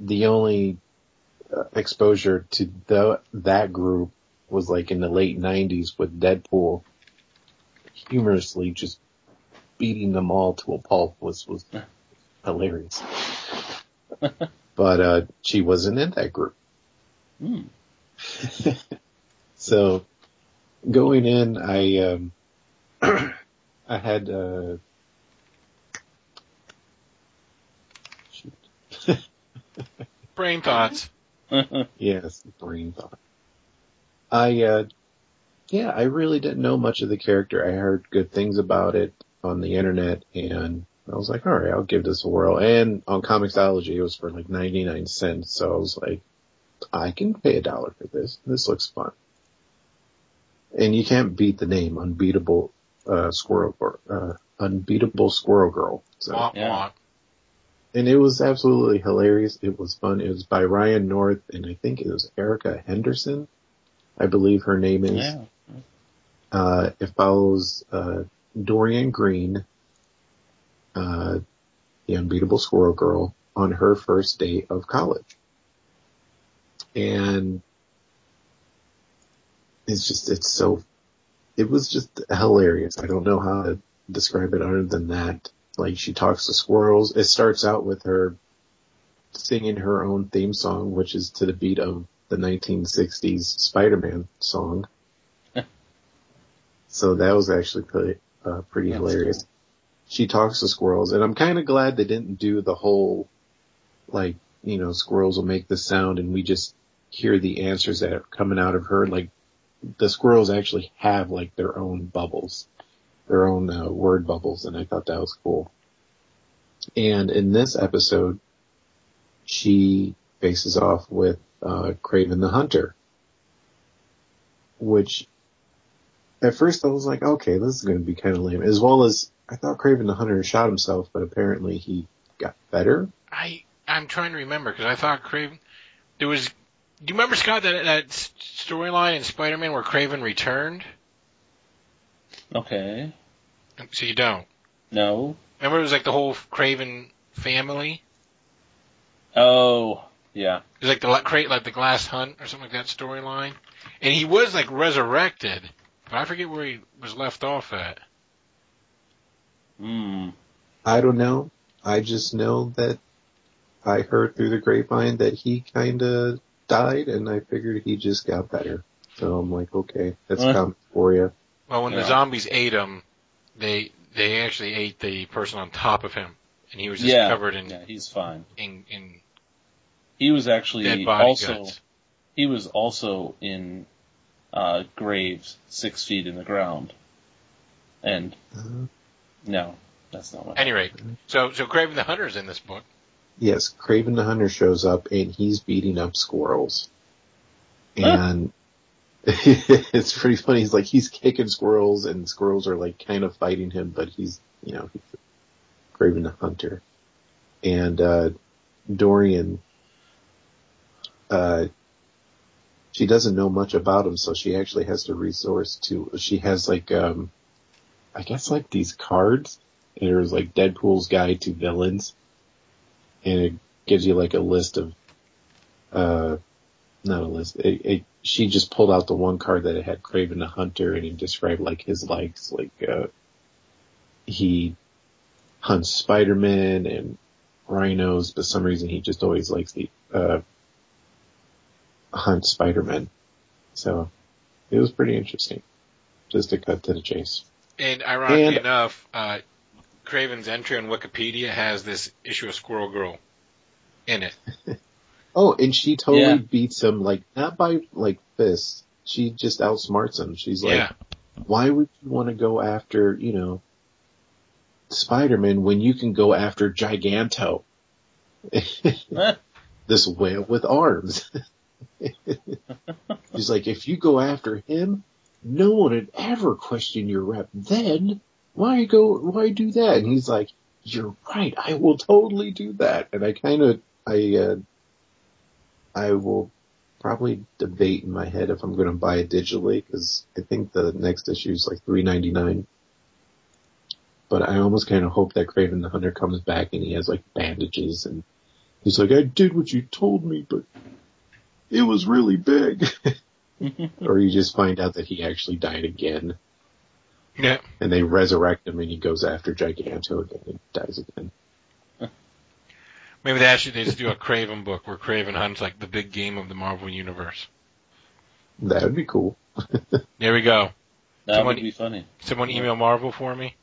the only uh, exposure to the, that group was like in the late '90s with Deadpool, humorously just beating them all to a pulp was was hilarious. but uh, she wasn't in that group, Hmm. so going in, I um, I had uh, shoot. Brain thoughts. Yes, brain thoughts. I uh yeah, I really didn't know much of the character. I heard good things about it on the internet and I was like, all right, I'll give this a whirl. And on Comixology, it was for like 99 cents. So I was like, I can pay a dollar for this. This looks fun. And you can't beat the name Unbeatable, uh, Squirrel, uh, Unbeatable Squirrel Girl. So, Wah, Yeah. wah. and it was absolutely hilarious. It was fun. It was by Ryan North and I think it was Erica Henderson. I believe her name is. Yeah. Uh, it follows, uh, Doreen Green, uh, the unbeatable squirrel girl on her first day of college. And it's just, it's so, it was just hilarious. I don't know how to describe it other than that. Like she talks to squirrels. It starts out with her singing her own theme song, which is to the beat of the 1960s Spider-Man song. so that was actually pretty, uh, pretty That's hilarious. cool. She talks to squirrels and I'm kind of glad they didn't do the whole, like, you know, squirrels will make the sound and we just hear the answers that are coming out of her. Like the squirrels actually have like their own bubbles, their own uh, word bubbles and I thought that was cool. And in this episode, she faces off with uh, Kraven the Hunter, which at first I was like, okay, this is going to be kind of lame. As well as I thought Kraven the Hunter shot himself, but apparently he got better. I I'm trying to remember because I thought Kraven. There was. Do you remember Scott that that storyline in Spider-Man where Kraven returned? Okay. So you don't. No. Remember it was like the whole Kraven family. Oh, yeah. It was like the la- crate, like the Glass Hunt or something like that storyline. And he was like resurrected, but I forget where he was left off at. Hmm. I don't know. I just know that I heard through the grapevine that he kind of died, and I figured he just got better. So I'm like, okay, that's Uh. comic for you. Well, when the zombies ate him, they they actually ate the person on top of him, and he was just Yeah. covered in, Yeah, he's fine. in in He was actually dead body also guts. he was also in uh, graves six feet in the ground. And Uh, no, that's not what. Any rate, so so Kraven the Hunter's in this book. Yes, Kraven the Hunter shows up, and he's beating up squirrels. Huh. And it's pretty funny. He's like, he's kicking squirrels, and squirrels are like kind of fighting him, but he's, you know, he's Kraven the Hunter. And, uh, Doreen, uh, she doesn't know much about him, so she actually has to resource to, she has like, um, I guess like these cards. And there's like Deadpool's Guide to Villains. And it gives you like a list of, uh, not a list. It, it, she just pulled out the one card that it had Kraven the Hunter and it described like his likes, like, uh, he hunts Spider-Man and rhinos, but some reason he just always likes the, uh, hunt Spider-Man. So it was pretty interesting. Just to cut to the chase. And ironically And- enough, uh, Kraven's entry on Wikipedia has this issue of Squirrel Girl in it. Oh, and she totally Yeah. beats him, like, not by, like, fists. She just outsmarts him. She's like, yeah, why would you want to go after, you know, Spider-Man when you can go after Giganto? This whale with arms. He's like, if you go after him, no one would ever question your rep. Then why go, why do that? And he's like, you're right. I will totally do that. And I kind of, I, uh, I will probably debate in my head if I'm going to buy it digitally because I think the next issue is like three ninety nine. But I almost kind of hope that Kraven the Hunter comes back and he has like bandages and he's like, I did what you told me, but it was really big. or you just find out that he actually died again yeah. and they resurrect him and he goes after Giganto again and dies again. Maybe they actually they just do a Kraven book where Kraven hunts like the big game of the Marvel universe. That would be cool. There we go. that Someone- would be funny. Someone email Marvel for me.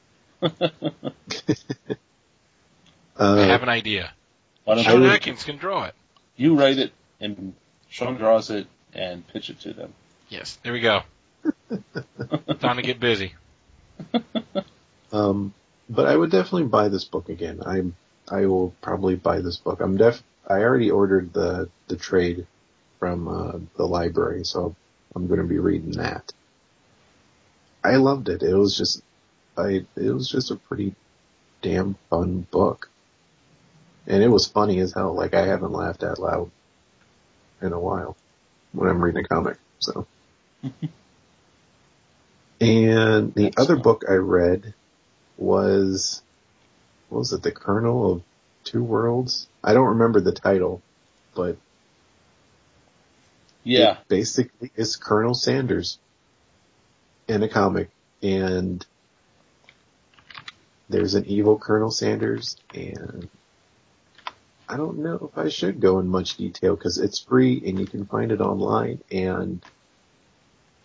I Uh, have an idea. Why don't Sean Atkins can draw it. you write it and Sean draws it and pitch it to them. Yes, there we go. Time to get busy. Um, but I would definitely buy this book again. I'm I will probably buy this book. I'm def. I already ordered the the trade from uh, the library, so I'm going to be reading that. I loved it. It was just, I it was just a pretty damn fun book, and it was funny as hell. Like I haven't laughed out loud in a while when I'm reading a comic. So. And the other book I read was, what was it, The Colonel of Two Worlds? I don't remember the title, but Yeah. basically it's Colonel Sanders in a comic. And there's an evil Colonel Sanders and I don't know if I should go in much detail because it's free and you can find it online and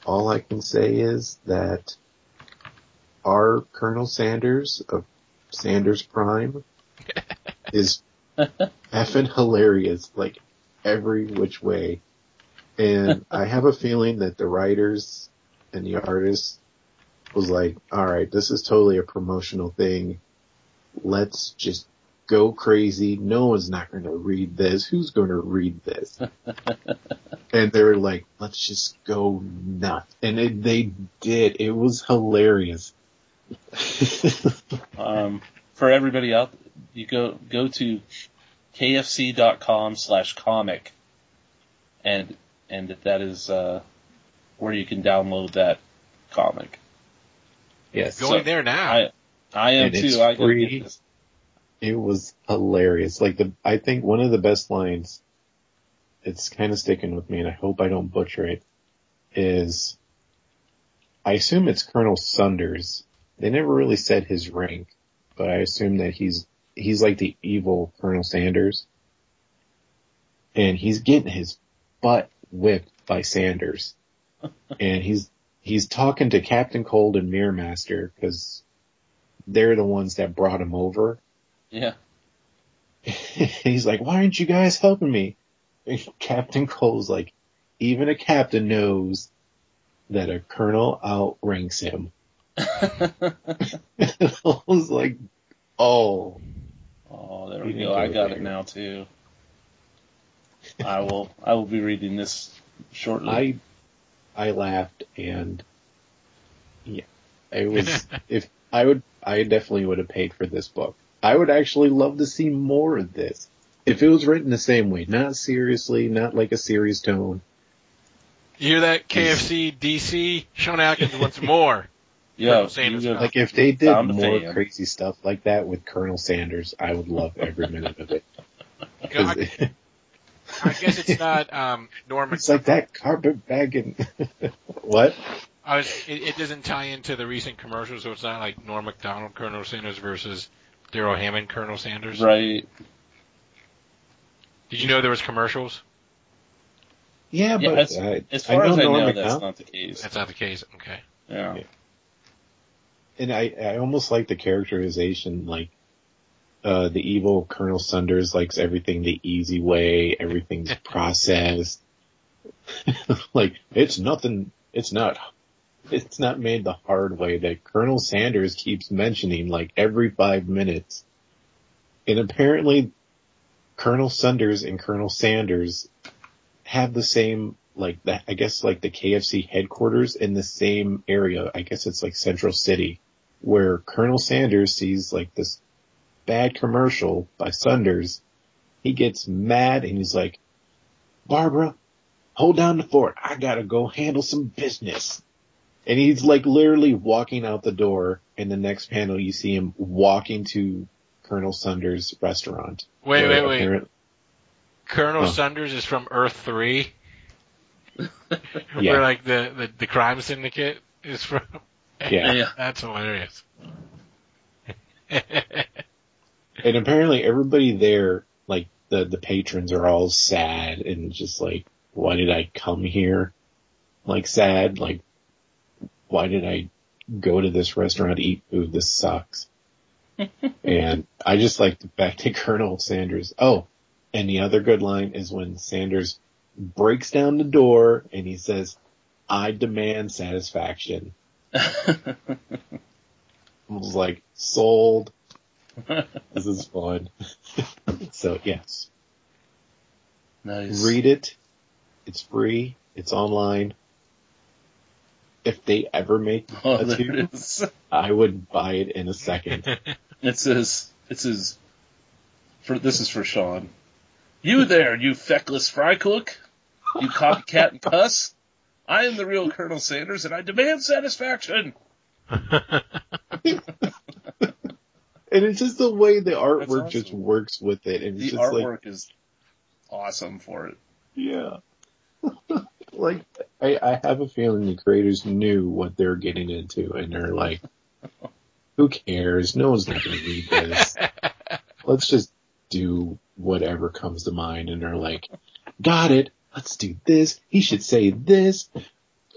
all I can say is that our Colonel Sanders of Sanders Prime is effing hilarious, like every which way. And I have a feeling that the writers and the artists was like, alright, this is totally a promotional thing. Let's just go crazy. No one's not going to read this. Who's going to read this? and they were like, let's just go nuts. And it, they did. It was hilarious. Um, for everybody out, you go go to kfc.com slash comic, and and that that is uh, where you can download that comic. yes. Going So, there now. I I am And it's too. I gotta free. get this. It was hilarious. Like the, I think one of the best lines, it's kind of sticking with me and I hope I don't butcher it, is, I assume it's Colonel Sunders. They never really said his rank, but I assume that he's, he's like the evil Colonel Sanders. And he's getting his butt whipped by Sanders. and he's, he's talking to Captain Cold and Mirror Master because they're the ones that brought him over. Yeah. he's like, why aren't you guys helping me? And Captain Cold's like, even a captain knows that a colonel outranks him. I was like, oh, Oh, there we didn't go. I got there. it now too. I will. I will be reading this shortly. I, I laughed and yeah, it was, if I would, I definitely would have paid for this book. I would actually love to see more of this. If it was written the same way, not seriously, not like a serious tone. you hear that? KFC, DC, Sean Atkins wants more. Yo, Colonel Sanders you got- go- Like if they did Found a more fan. crazy stuff like that with Colonel Sanders, I would love every minute of it. You know, 'Cause I, I guess it's not um, Norm. it's like that carpet bagging. what? I was. It, it doesn't tie into the recent commercials, so it's not like Norm Macdonald, Colonel Sanders versus Darrell Hammond, Colonel Sanders. right. Did you know there was commercials? Yeah, Yeah, but as, uh, as far I as I know, Macdonald- that's not the case. That's not the case. Okay. Yeah. Yeah. and I, I almost like the characterization, like, uh, the evil Colonel Sanders likes everything the easy way, everything's processed. like, it's nothing, it's not, it's not made the hard way that Colonel Sanders keeps mentioning like every five minutes. And apparently Colonel Sanders and Colonel Sanders have the same, like that, I guess like the KFC headquarters in the same area. I guess it's like Central City where Colonel Sanders sees like this bad commercial by Sunders. He gets mad and he's like, Barbara, hold down the fort. I gotta go handle some business. And he's like literally walking out the door. In the next panel, you see him walking to Colonel Sanders' restaurant. Wait, wait, wait. apparent- Colonel Oh. Sanders is from Earth Three, Yeah. where like the, the the crime syndicate is from. Yeah. Yeah. That's hilarious. And apparently everybody there, like the, the patrons are all sad and just like, why did I come here? Like sad, like, why did I go to this restaurant to eat food? This sucks. and I just like the fact that Colonel Sanders, oh, and the other good line is when Sanders breaks down the door and he says, I demand satisfaction. I was like, sold. This is fun. so yes, nice. read it. It's free. It's online. If they ever make Oh, a two. I would buy it in a second. It says, it says, for, this is for Sean. You there, you feckless fry cook? You copycat and cuss? I am the real Colonel Sanders and I demand satisfaction! And it's just the way the artwork awesome. just works with it. And it's The just like, artwork is awesome for it. yeah. like, I, I have a feeling the creators knew what they're getting into and they're like, who cares? No one's not going to read this. Let's just do whatever comes to mind. And they're like, got it. Let's do this. He should say this.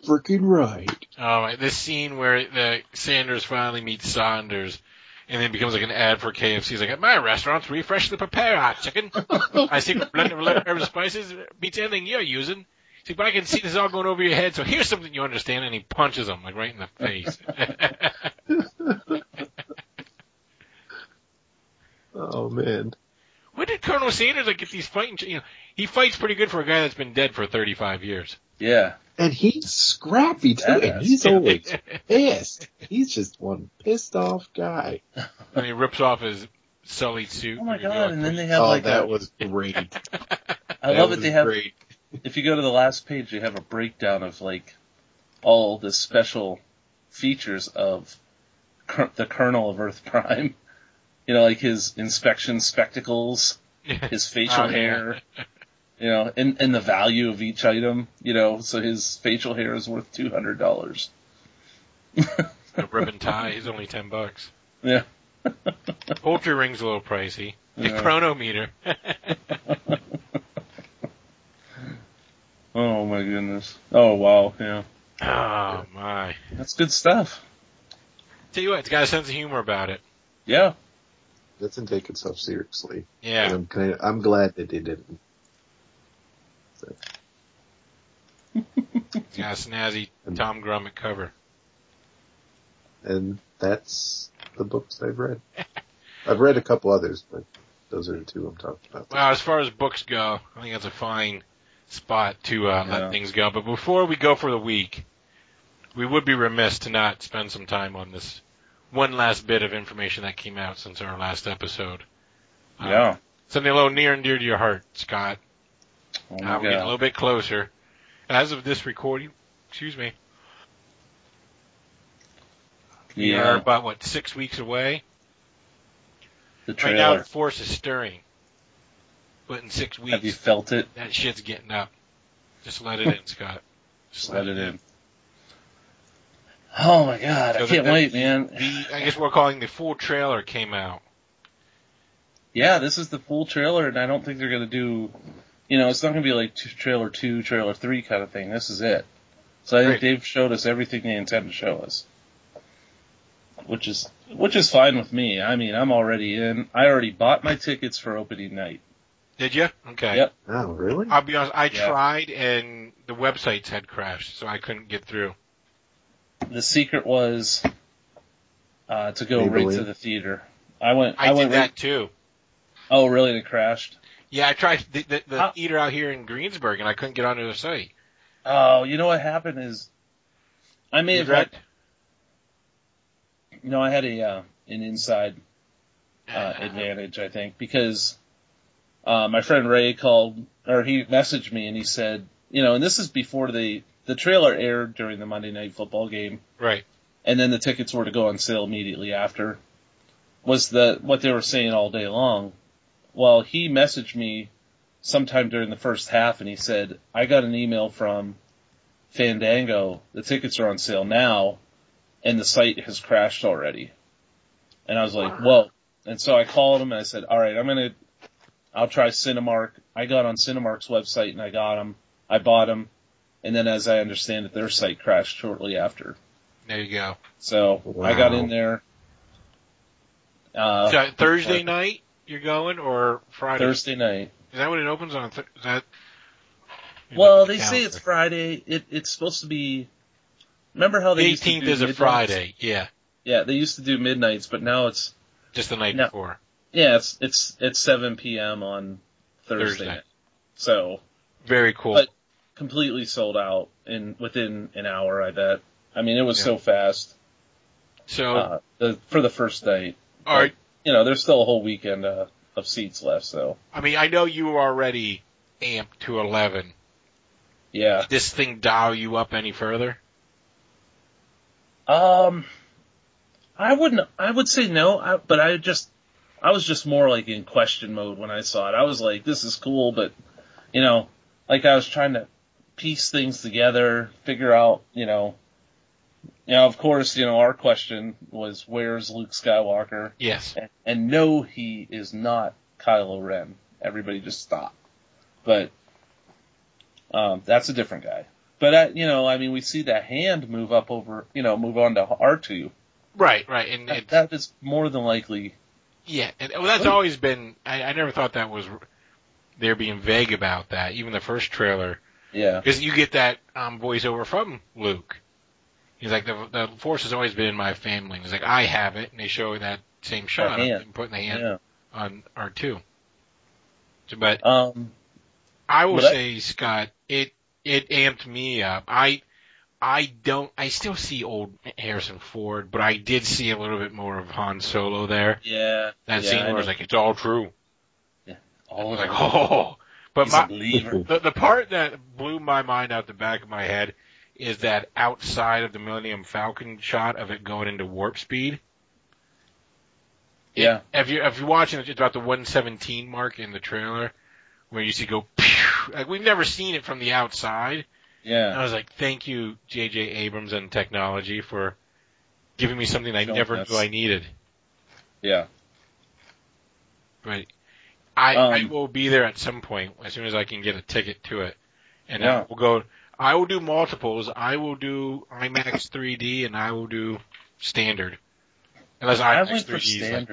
Freaking right. Oh, my, this scene where the Sanders finally meets Saunders and then becomes like an ad for KFC. He's like, at my restaurants, we freshly prepare our chicken. I see a blend of eleven herbs and spices beats anything you're using. See, but I can see this all going over your head, so here's something you understand, and he punches him, like, right in the face. Oh man. when did Colonel Sanders, like, get these fighting, you know, he fights pretty good for a guy that's been dead for 35 years. Yeah. And he's scrappy too, and he's always pissed. He's just one pissed off guy. And he rips off his sullied suit. Oh my god, like, and then they have oh, like that a, was great. I That love it, they have, great. If you go to the last page, you have a breakdown of like all the special features of Col- the Colonel of Earth Prime. You know, like his inspection spectacles, his facial Oh, yeah. hair, you know, and, and the value of each item, you know, so his facial hair is worth two hundred dollars. A ribbon tie, he's only 10 bucks. Yeah. Poultry ring's a little pricey. The Yeah. chronometer. Oh my goodness. Oh wow, yeah. oh my. That's good stuff. Tell you what, it's got a sense of humor about it. Yeah. Doesn't take itself seriously. Yeah. I'm kind of, I'm glad that they didn't. It's got a snazzy Tom Grummett cover. And that's the books I've read. I've read a couple others, but those are the two I'm talking about. Well, as far as books go, I think that's a fine spot to uh, Yeah. let things go. But before we go for the week, we would be remiss to not spend some time on this one last bit of information that came out since our last episode. Uh, Yeah. Something a little near and dear to your heart, Scott. Oh Uh, we're getting a little bit closer. As of this recording, excuse me, we are about what six weeks away. The trailer. Right now, the force is stirring, but in six Have you felt it? that shit's getting up. Just let it in, Scott. Just let it in. Oh my god, I So can't the- wait, man. The, I guess we're calling the full trailer came out. Yeah, this is the full trailer, and I don't think they're gonna do. You know, it's not gonna be like t- trailer two, trailer three kind of thing. This is it. So I think Great. they've showed us everything they intend to show us, which is which is fine with me. I mean, I'm already in. I already bought my tickets for opening night. Did you? Okay. Yep. Oh, really? I'll be honest. I Yeah. tried, and the websites had crashed, so I couldn't get through. The secret was uh, to go right Maybelline. to the theater. I went. I, I, went did right. that too. Oh, really? It crashed. Yeah, I tried the, the, the How- theater out here in Greensburg, and I couldn't get onto the site. Oh, you know what happened is, I may You have read? had. You know, I had a uh, an inside uh, advantage, I think, because uh, my friend Ray called or he messaged me and he said, you know, and this is before the the trailer aired during the Monday Night Football game, Right. and then the tickets were to go on sale immediately after. Was the what they were saying all day long? Well, he messaged me sometime during the first half, and he said, "I got an email from Fandango. The tickets are on sale now, and the site has crashed already." And I was like, "Whoa!" And so I called him and I said, "All right, I'm gonna, I'll try Cinemark." I got on Cinemark's website and I got them. I bought them, and then as I understand it, their site crashed shortly after. There you go. So I got in there. Uh, so Thursday night you're going, or Friday? Thursday night. Is that when it opens on? Th- is that Well, they the say it's. Friday. It, it's supposed to be. Remember how they the used to 18th do is a? Friday. Yeah, Yeah, they used to do midnights, but now it's just the night No. before. Yeah, it's it's it's 7 p.m. on Thursday. Thursday. So Very cool. But- completely sold out in within an hour. I bet. I mean, it was Yeah. so fast so, uh, the, for the first night. all right. You know, there's still a whole weekend uh, of seats left. So I mean, I know you were already amped to 11. yeah. Did this thing dial you up any further? Um, I wouldn't. I would say no, I, but I just, I was just more like in question mode when I saw it. I was like, this is cool, but you know, like I was trying to piece things together, figure out, you know, now of course, you know, our question was, where's Luke Skywalker? Yes. And, and no, he is not Kylo Ren. Everybody just stop. But, um, that's a different guy. But, uh, you know, I mean, we see that hand move up over, you know, move on to R2. Right, right. And That, that is more than likely. Yeah, and well, that's always been, I, I never thought that was, they're being vague about that. Even the first trailer, Yeah. because you get that, um, voiceover from Luke. He's like, the, the force has always been in my family. He's like, I have it, and they show that same shot of him putting the hand Yeah. on R2. So, but Um, I will But I- say, Scott, it it amped me up. I I don't. I still see old Harrison Ford, but I did see a little bit more of Han Solo there. yeah. That yeah, scene where it's like it's all true. I all was like, oh. But my the the part that blew my mind out the back of my head is that outside of the Millennium Falcon shot of it going into warp speed. It- Yeah. if you if you're watching, it's about the 117 mark in the trailer, where you see go. Pew, like we've never seen it from the outside. And Yeah. I was like, thank you, J.J. Abrams and technology for giving me something I never knew I needed. Yeah. But I, I Um, will be there at some point as soon as I can get a ticket to it, and I will go. I will do multiples. I will do IMAX 3D, and I will do standard. Unless I IMAX went for 3D is like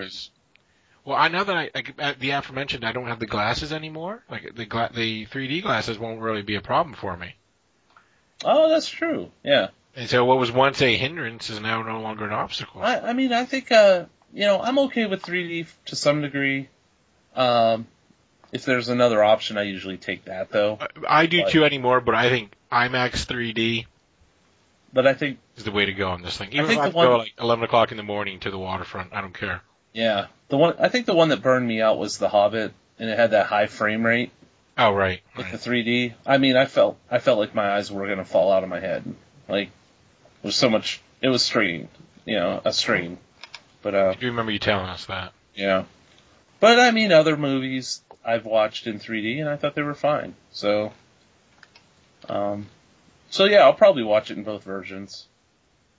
Well, I know that I, like the aforementioned, I don't have the glasses anymore. Like the gla- the 3D glasses won't really be a problem for me. Oh, that's true. Yeah. And so what was once a hindrance is now no longer an obstacle. I, I mean, I think, uh, you know, I'm okay with 3D to some degree. Um, if there's another option, I usually take that though. I I do But- too anymore, but I think IMAX 3D But I think, is the way to go on this thing. Even think if I the have to go like 11 o'clock in the morning to the waterfront, I don't care. yeah, the one, I think the one that burned me out was The Hobbit, and it had that high frame rate Oh, right. with right. the 3D. I mean, I felt, I felt like my eyes were gonna fall out of my head. Like, it was so much, it was straining, you know, a strain. But, uh, I do remember you telling us that. Yeah. But I mean, other movies I've watched in 3D and I thought they were fine. So, um, so yeah, I'll probably watch it in both versions.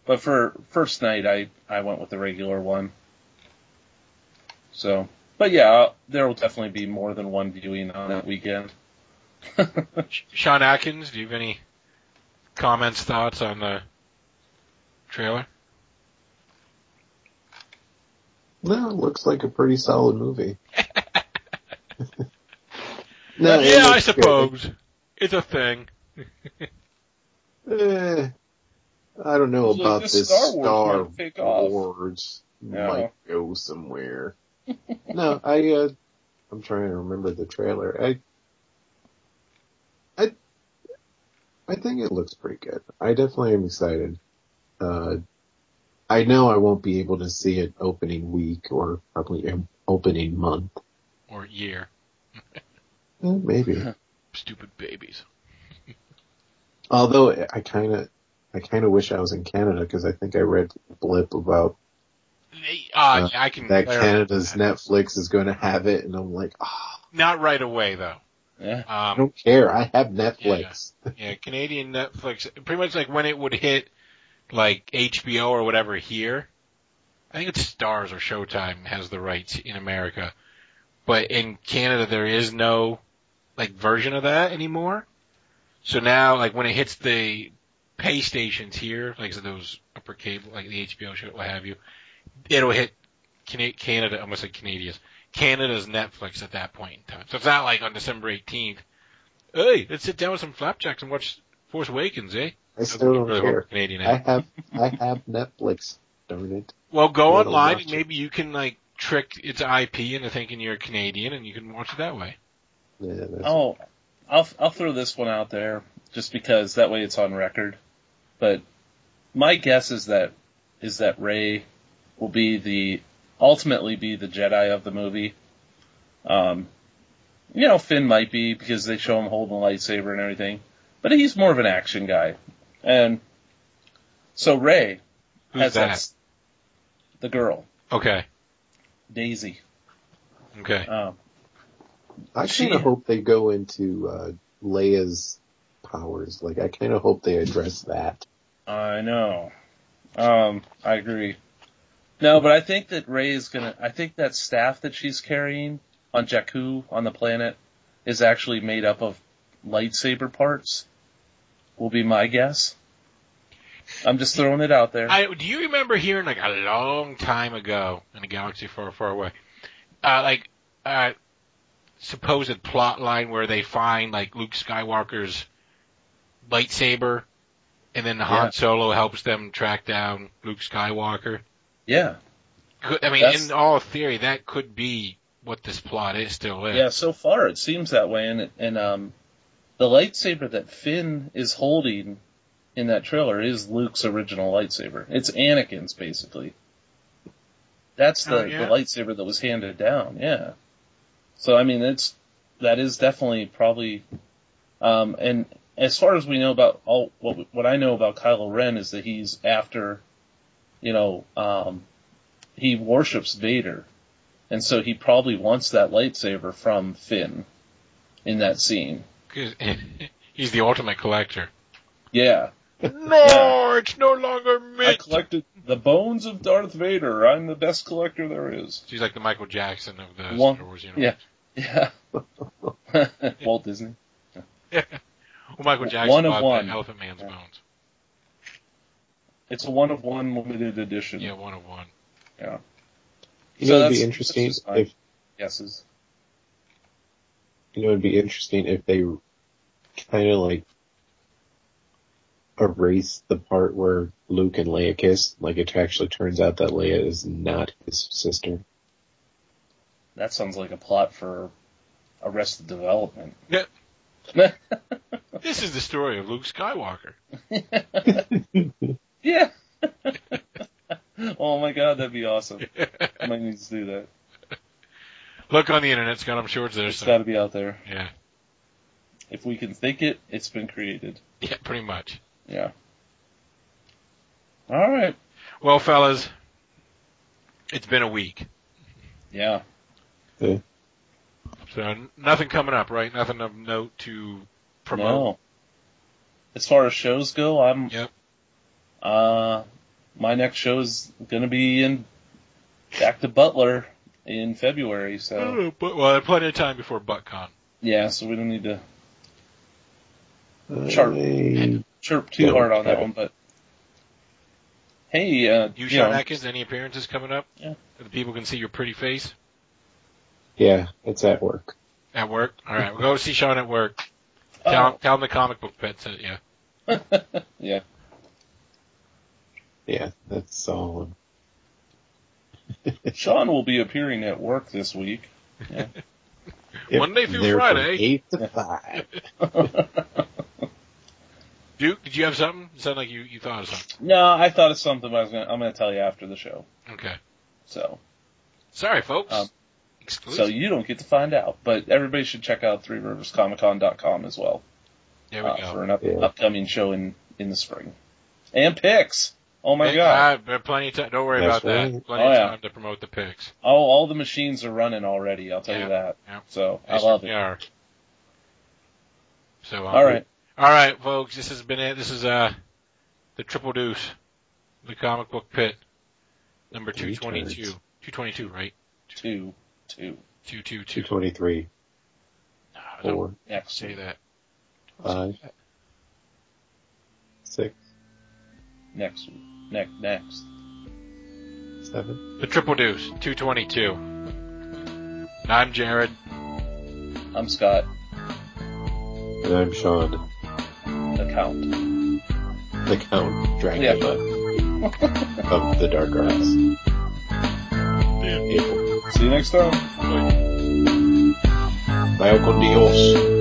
But for first night, I, I went with the regular one. So, but yeah, there will definitely be more than one viewing on that weekend. Sean Atkins, do you have any comments, thoughts on the trailer? No, it looks like a pretty solid movie. no, yeah, I looks suppose. It's a thing. Eh, I don't know It's like about this this Star Wars Star might off. Wars might go somewhere. No, I uh, I'm trying to remember the trailer. I I I think it looks pretty good. I definitely am excited. Uh, I know I won't be able to see it opening week or probably um, opening month. Or year. Eh, maybe. Stupid babies. Although I kind of, I kind of wish I was in Canada because I think I read a blip about Uh, Uh, I can that Canada's that. Netflix is going to have it, and I'm like, ah, Not right away though. Yeah. I Um, don't care. I have Netflix. yeah, Canadian Netflix, pretty much like when it would hit like HBO or whatever here. I think it's Starz or Showtime has the rights in America, but in Canada there is no like version of that anymore. So now, like when it hits the pay stations here, like so those upper cable, like the HBO show, what have you, it'll hit Cana- Canada, almost like Canadia's, Canada's Netflix at that point in time. So it's not like on December 18th, Hey, let's sit down with some flapjacks and watch Force Awakens, eh? I still don't really care. Canadian I have I have Netflix. Darn it. Well, go Little online and maybe you can like trick its IP into thinking you're Canadian and you can watch it that way. Yeah, Oh, I'll I'll throw this one out there just because that way it's on record. But my guess is that is that Rey will be the ultimately be the Jedi of the movie. Um, you know, Finn might be because they show him holding a lightsaber and everything, but he's more of an action guy, and so Rey Who's has that? s- the girl Okay. Daisy. Okay. Um, I kind of hope they go into uh, Leia's powers. Like, I kind of hope they address that. I know. Um, I agree. No, but I think that Rey is gonna. I think that staff that she's carrying on Jakku on the planet is actually made up of lightsaber parts. Will be my guess. I'm just throwing it out there. I, do you remember hearing like a long time ago in a galaxy far, far away, uh, like uh, supposed plot line where they find like Luke Skywalker's lightsaber, and then Han Yeah. Solo helps them track down Luke Skywalker. Yeah, Could, I mean, That's- in all theory, that could be what this plot is still is. yeah. So far, it seems that way, and and um, the lightsaber that Finn is holding in that trailer is Luke's original lightsaber. It's Anakin's basically. That's the, Oh, yeah? the lightsaber that was handed down. Yeah. So I mean, it's that is definitely probably, um, and as far as we know about all what what I know about Kylo Ren is that he's after, you know, um, he worships Vader, and so he probably wants that lightsaber from Finn in that scene. he's the ultimate collector. Yeah. No, it's no longer me. I collected the bones of Darth Vader. I'm the best collector there is. She's like the Michael Jackson of the Star Wars universe. Yeah. Yeah. Walt Disney. well, Michael Jackson One of bought one. the Elephant Man's Yeah. bones. It's a one of one limited edition. Yeah, one of one. Yeah. You So know, it'd be interesting that's just my if Guesses. you know, it'd be interesting if they kind of like erase the part where Luke and Leia kiss. Like, it actually turns out that Leia is not his sister. That sounds like a plot for Arrested Development. Yeah. This is the story of Luke Skywalker. yeah. oh my god, that'd be awesome. I might need to do that. Look on the internet, Scott. I'm sure it's there. It's So. got to be out there. Yeah, If we can think it, it's been created. yeah, pretty much. Yeah. All right. Well, fellas, it's been a week, Yeah. so nothing coming up, right? Nothing of note to promote. No. As far as shows go, I'm. Yep. Uh, my next show is gonna be in back to Butler in February. So Oh, but well, plenty of time before ButtCon. yeah, so we don't need to Sharp. I- chirp too hard on that one. But hey, uh, You, you Sean know, Atkins, any appearances coming up? Yeah. So the people can see your pretty face yeah, it's at work. at work. All right, we'll go see Sean at work. oh, Tell, him, tell him the comic book pet sent you. yeah, Yeah, that's solid. Sean will be appearing at work this week. If Monday through they're from Friday. eight to five. Duke, did you have something? It sounded like you, you thought of something. no, I thought of something, but I was gonna, I'm gonna tell you after the show. Okay. So, Sorry, folks. Um, so you don't get to find out, but everybody should check out Three Rivers Comic Con.com as well. there we uh, go. for an up, Yeah. upcoming show in in the spring. And picks. Oh my Hey, god! uh, but plenty of time. Don't worry That's about that. Plenty Oh, of yeah. time to promote the picks. Oh, all the machines are running already. I'll tell Yeah, you that. yeah. So I love it. Are. So, um, All right. All right, folks. This has been it. This is uh the triple deuce, the comic book pit, number two Three twenty two. turds. Two twenty two, right? Two, two. Two two two. 223, No, don't 4, Next. say that. 5, 6, Next. Next. Next. 7. The triple deuce, two twenty two. I'm Jared. I'm Scott. And I'm Sean, The Count. the Count Dracula of the Dark Arts. April. See you next time. Vaya con Dios.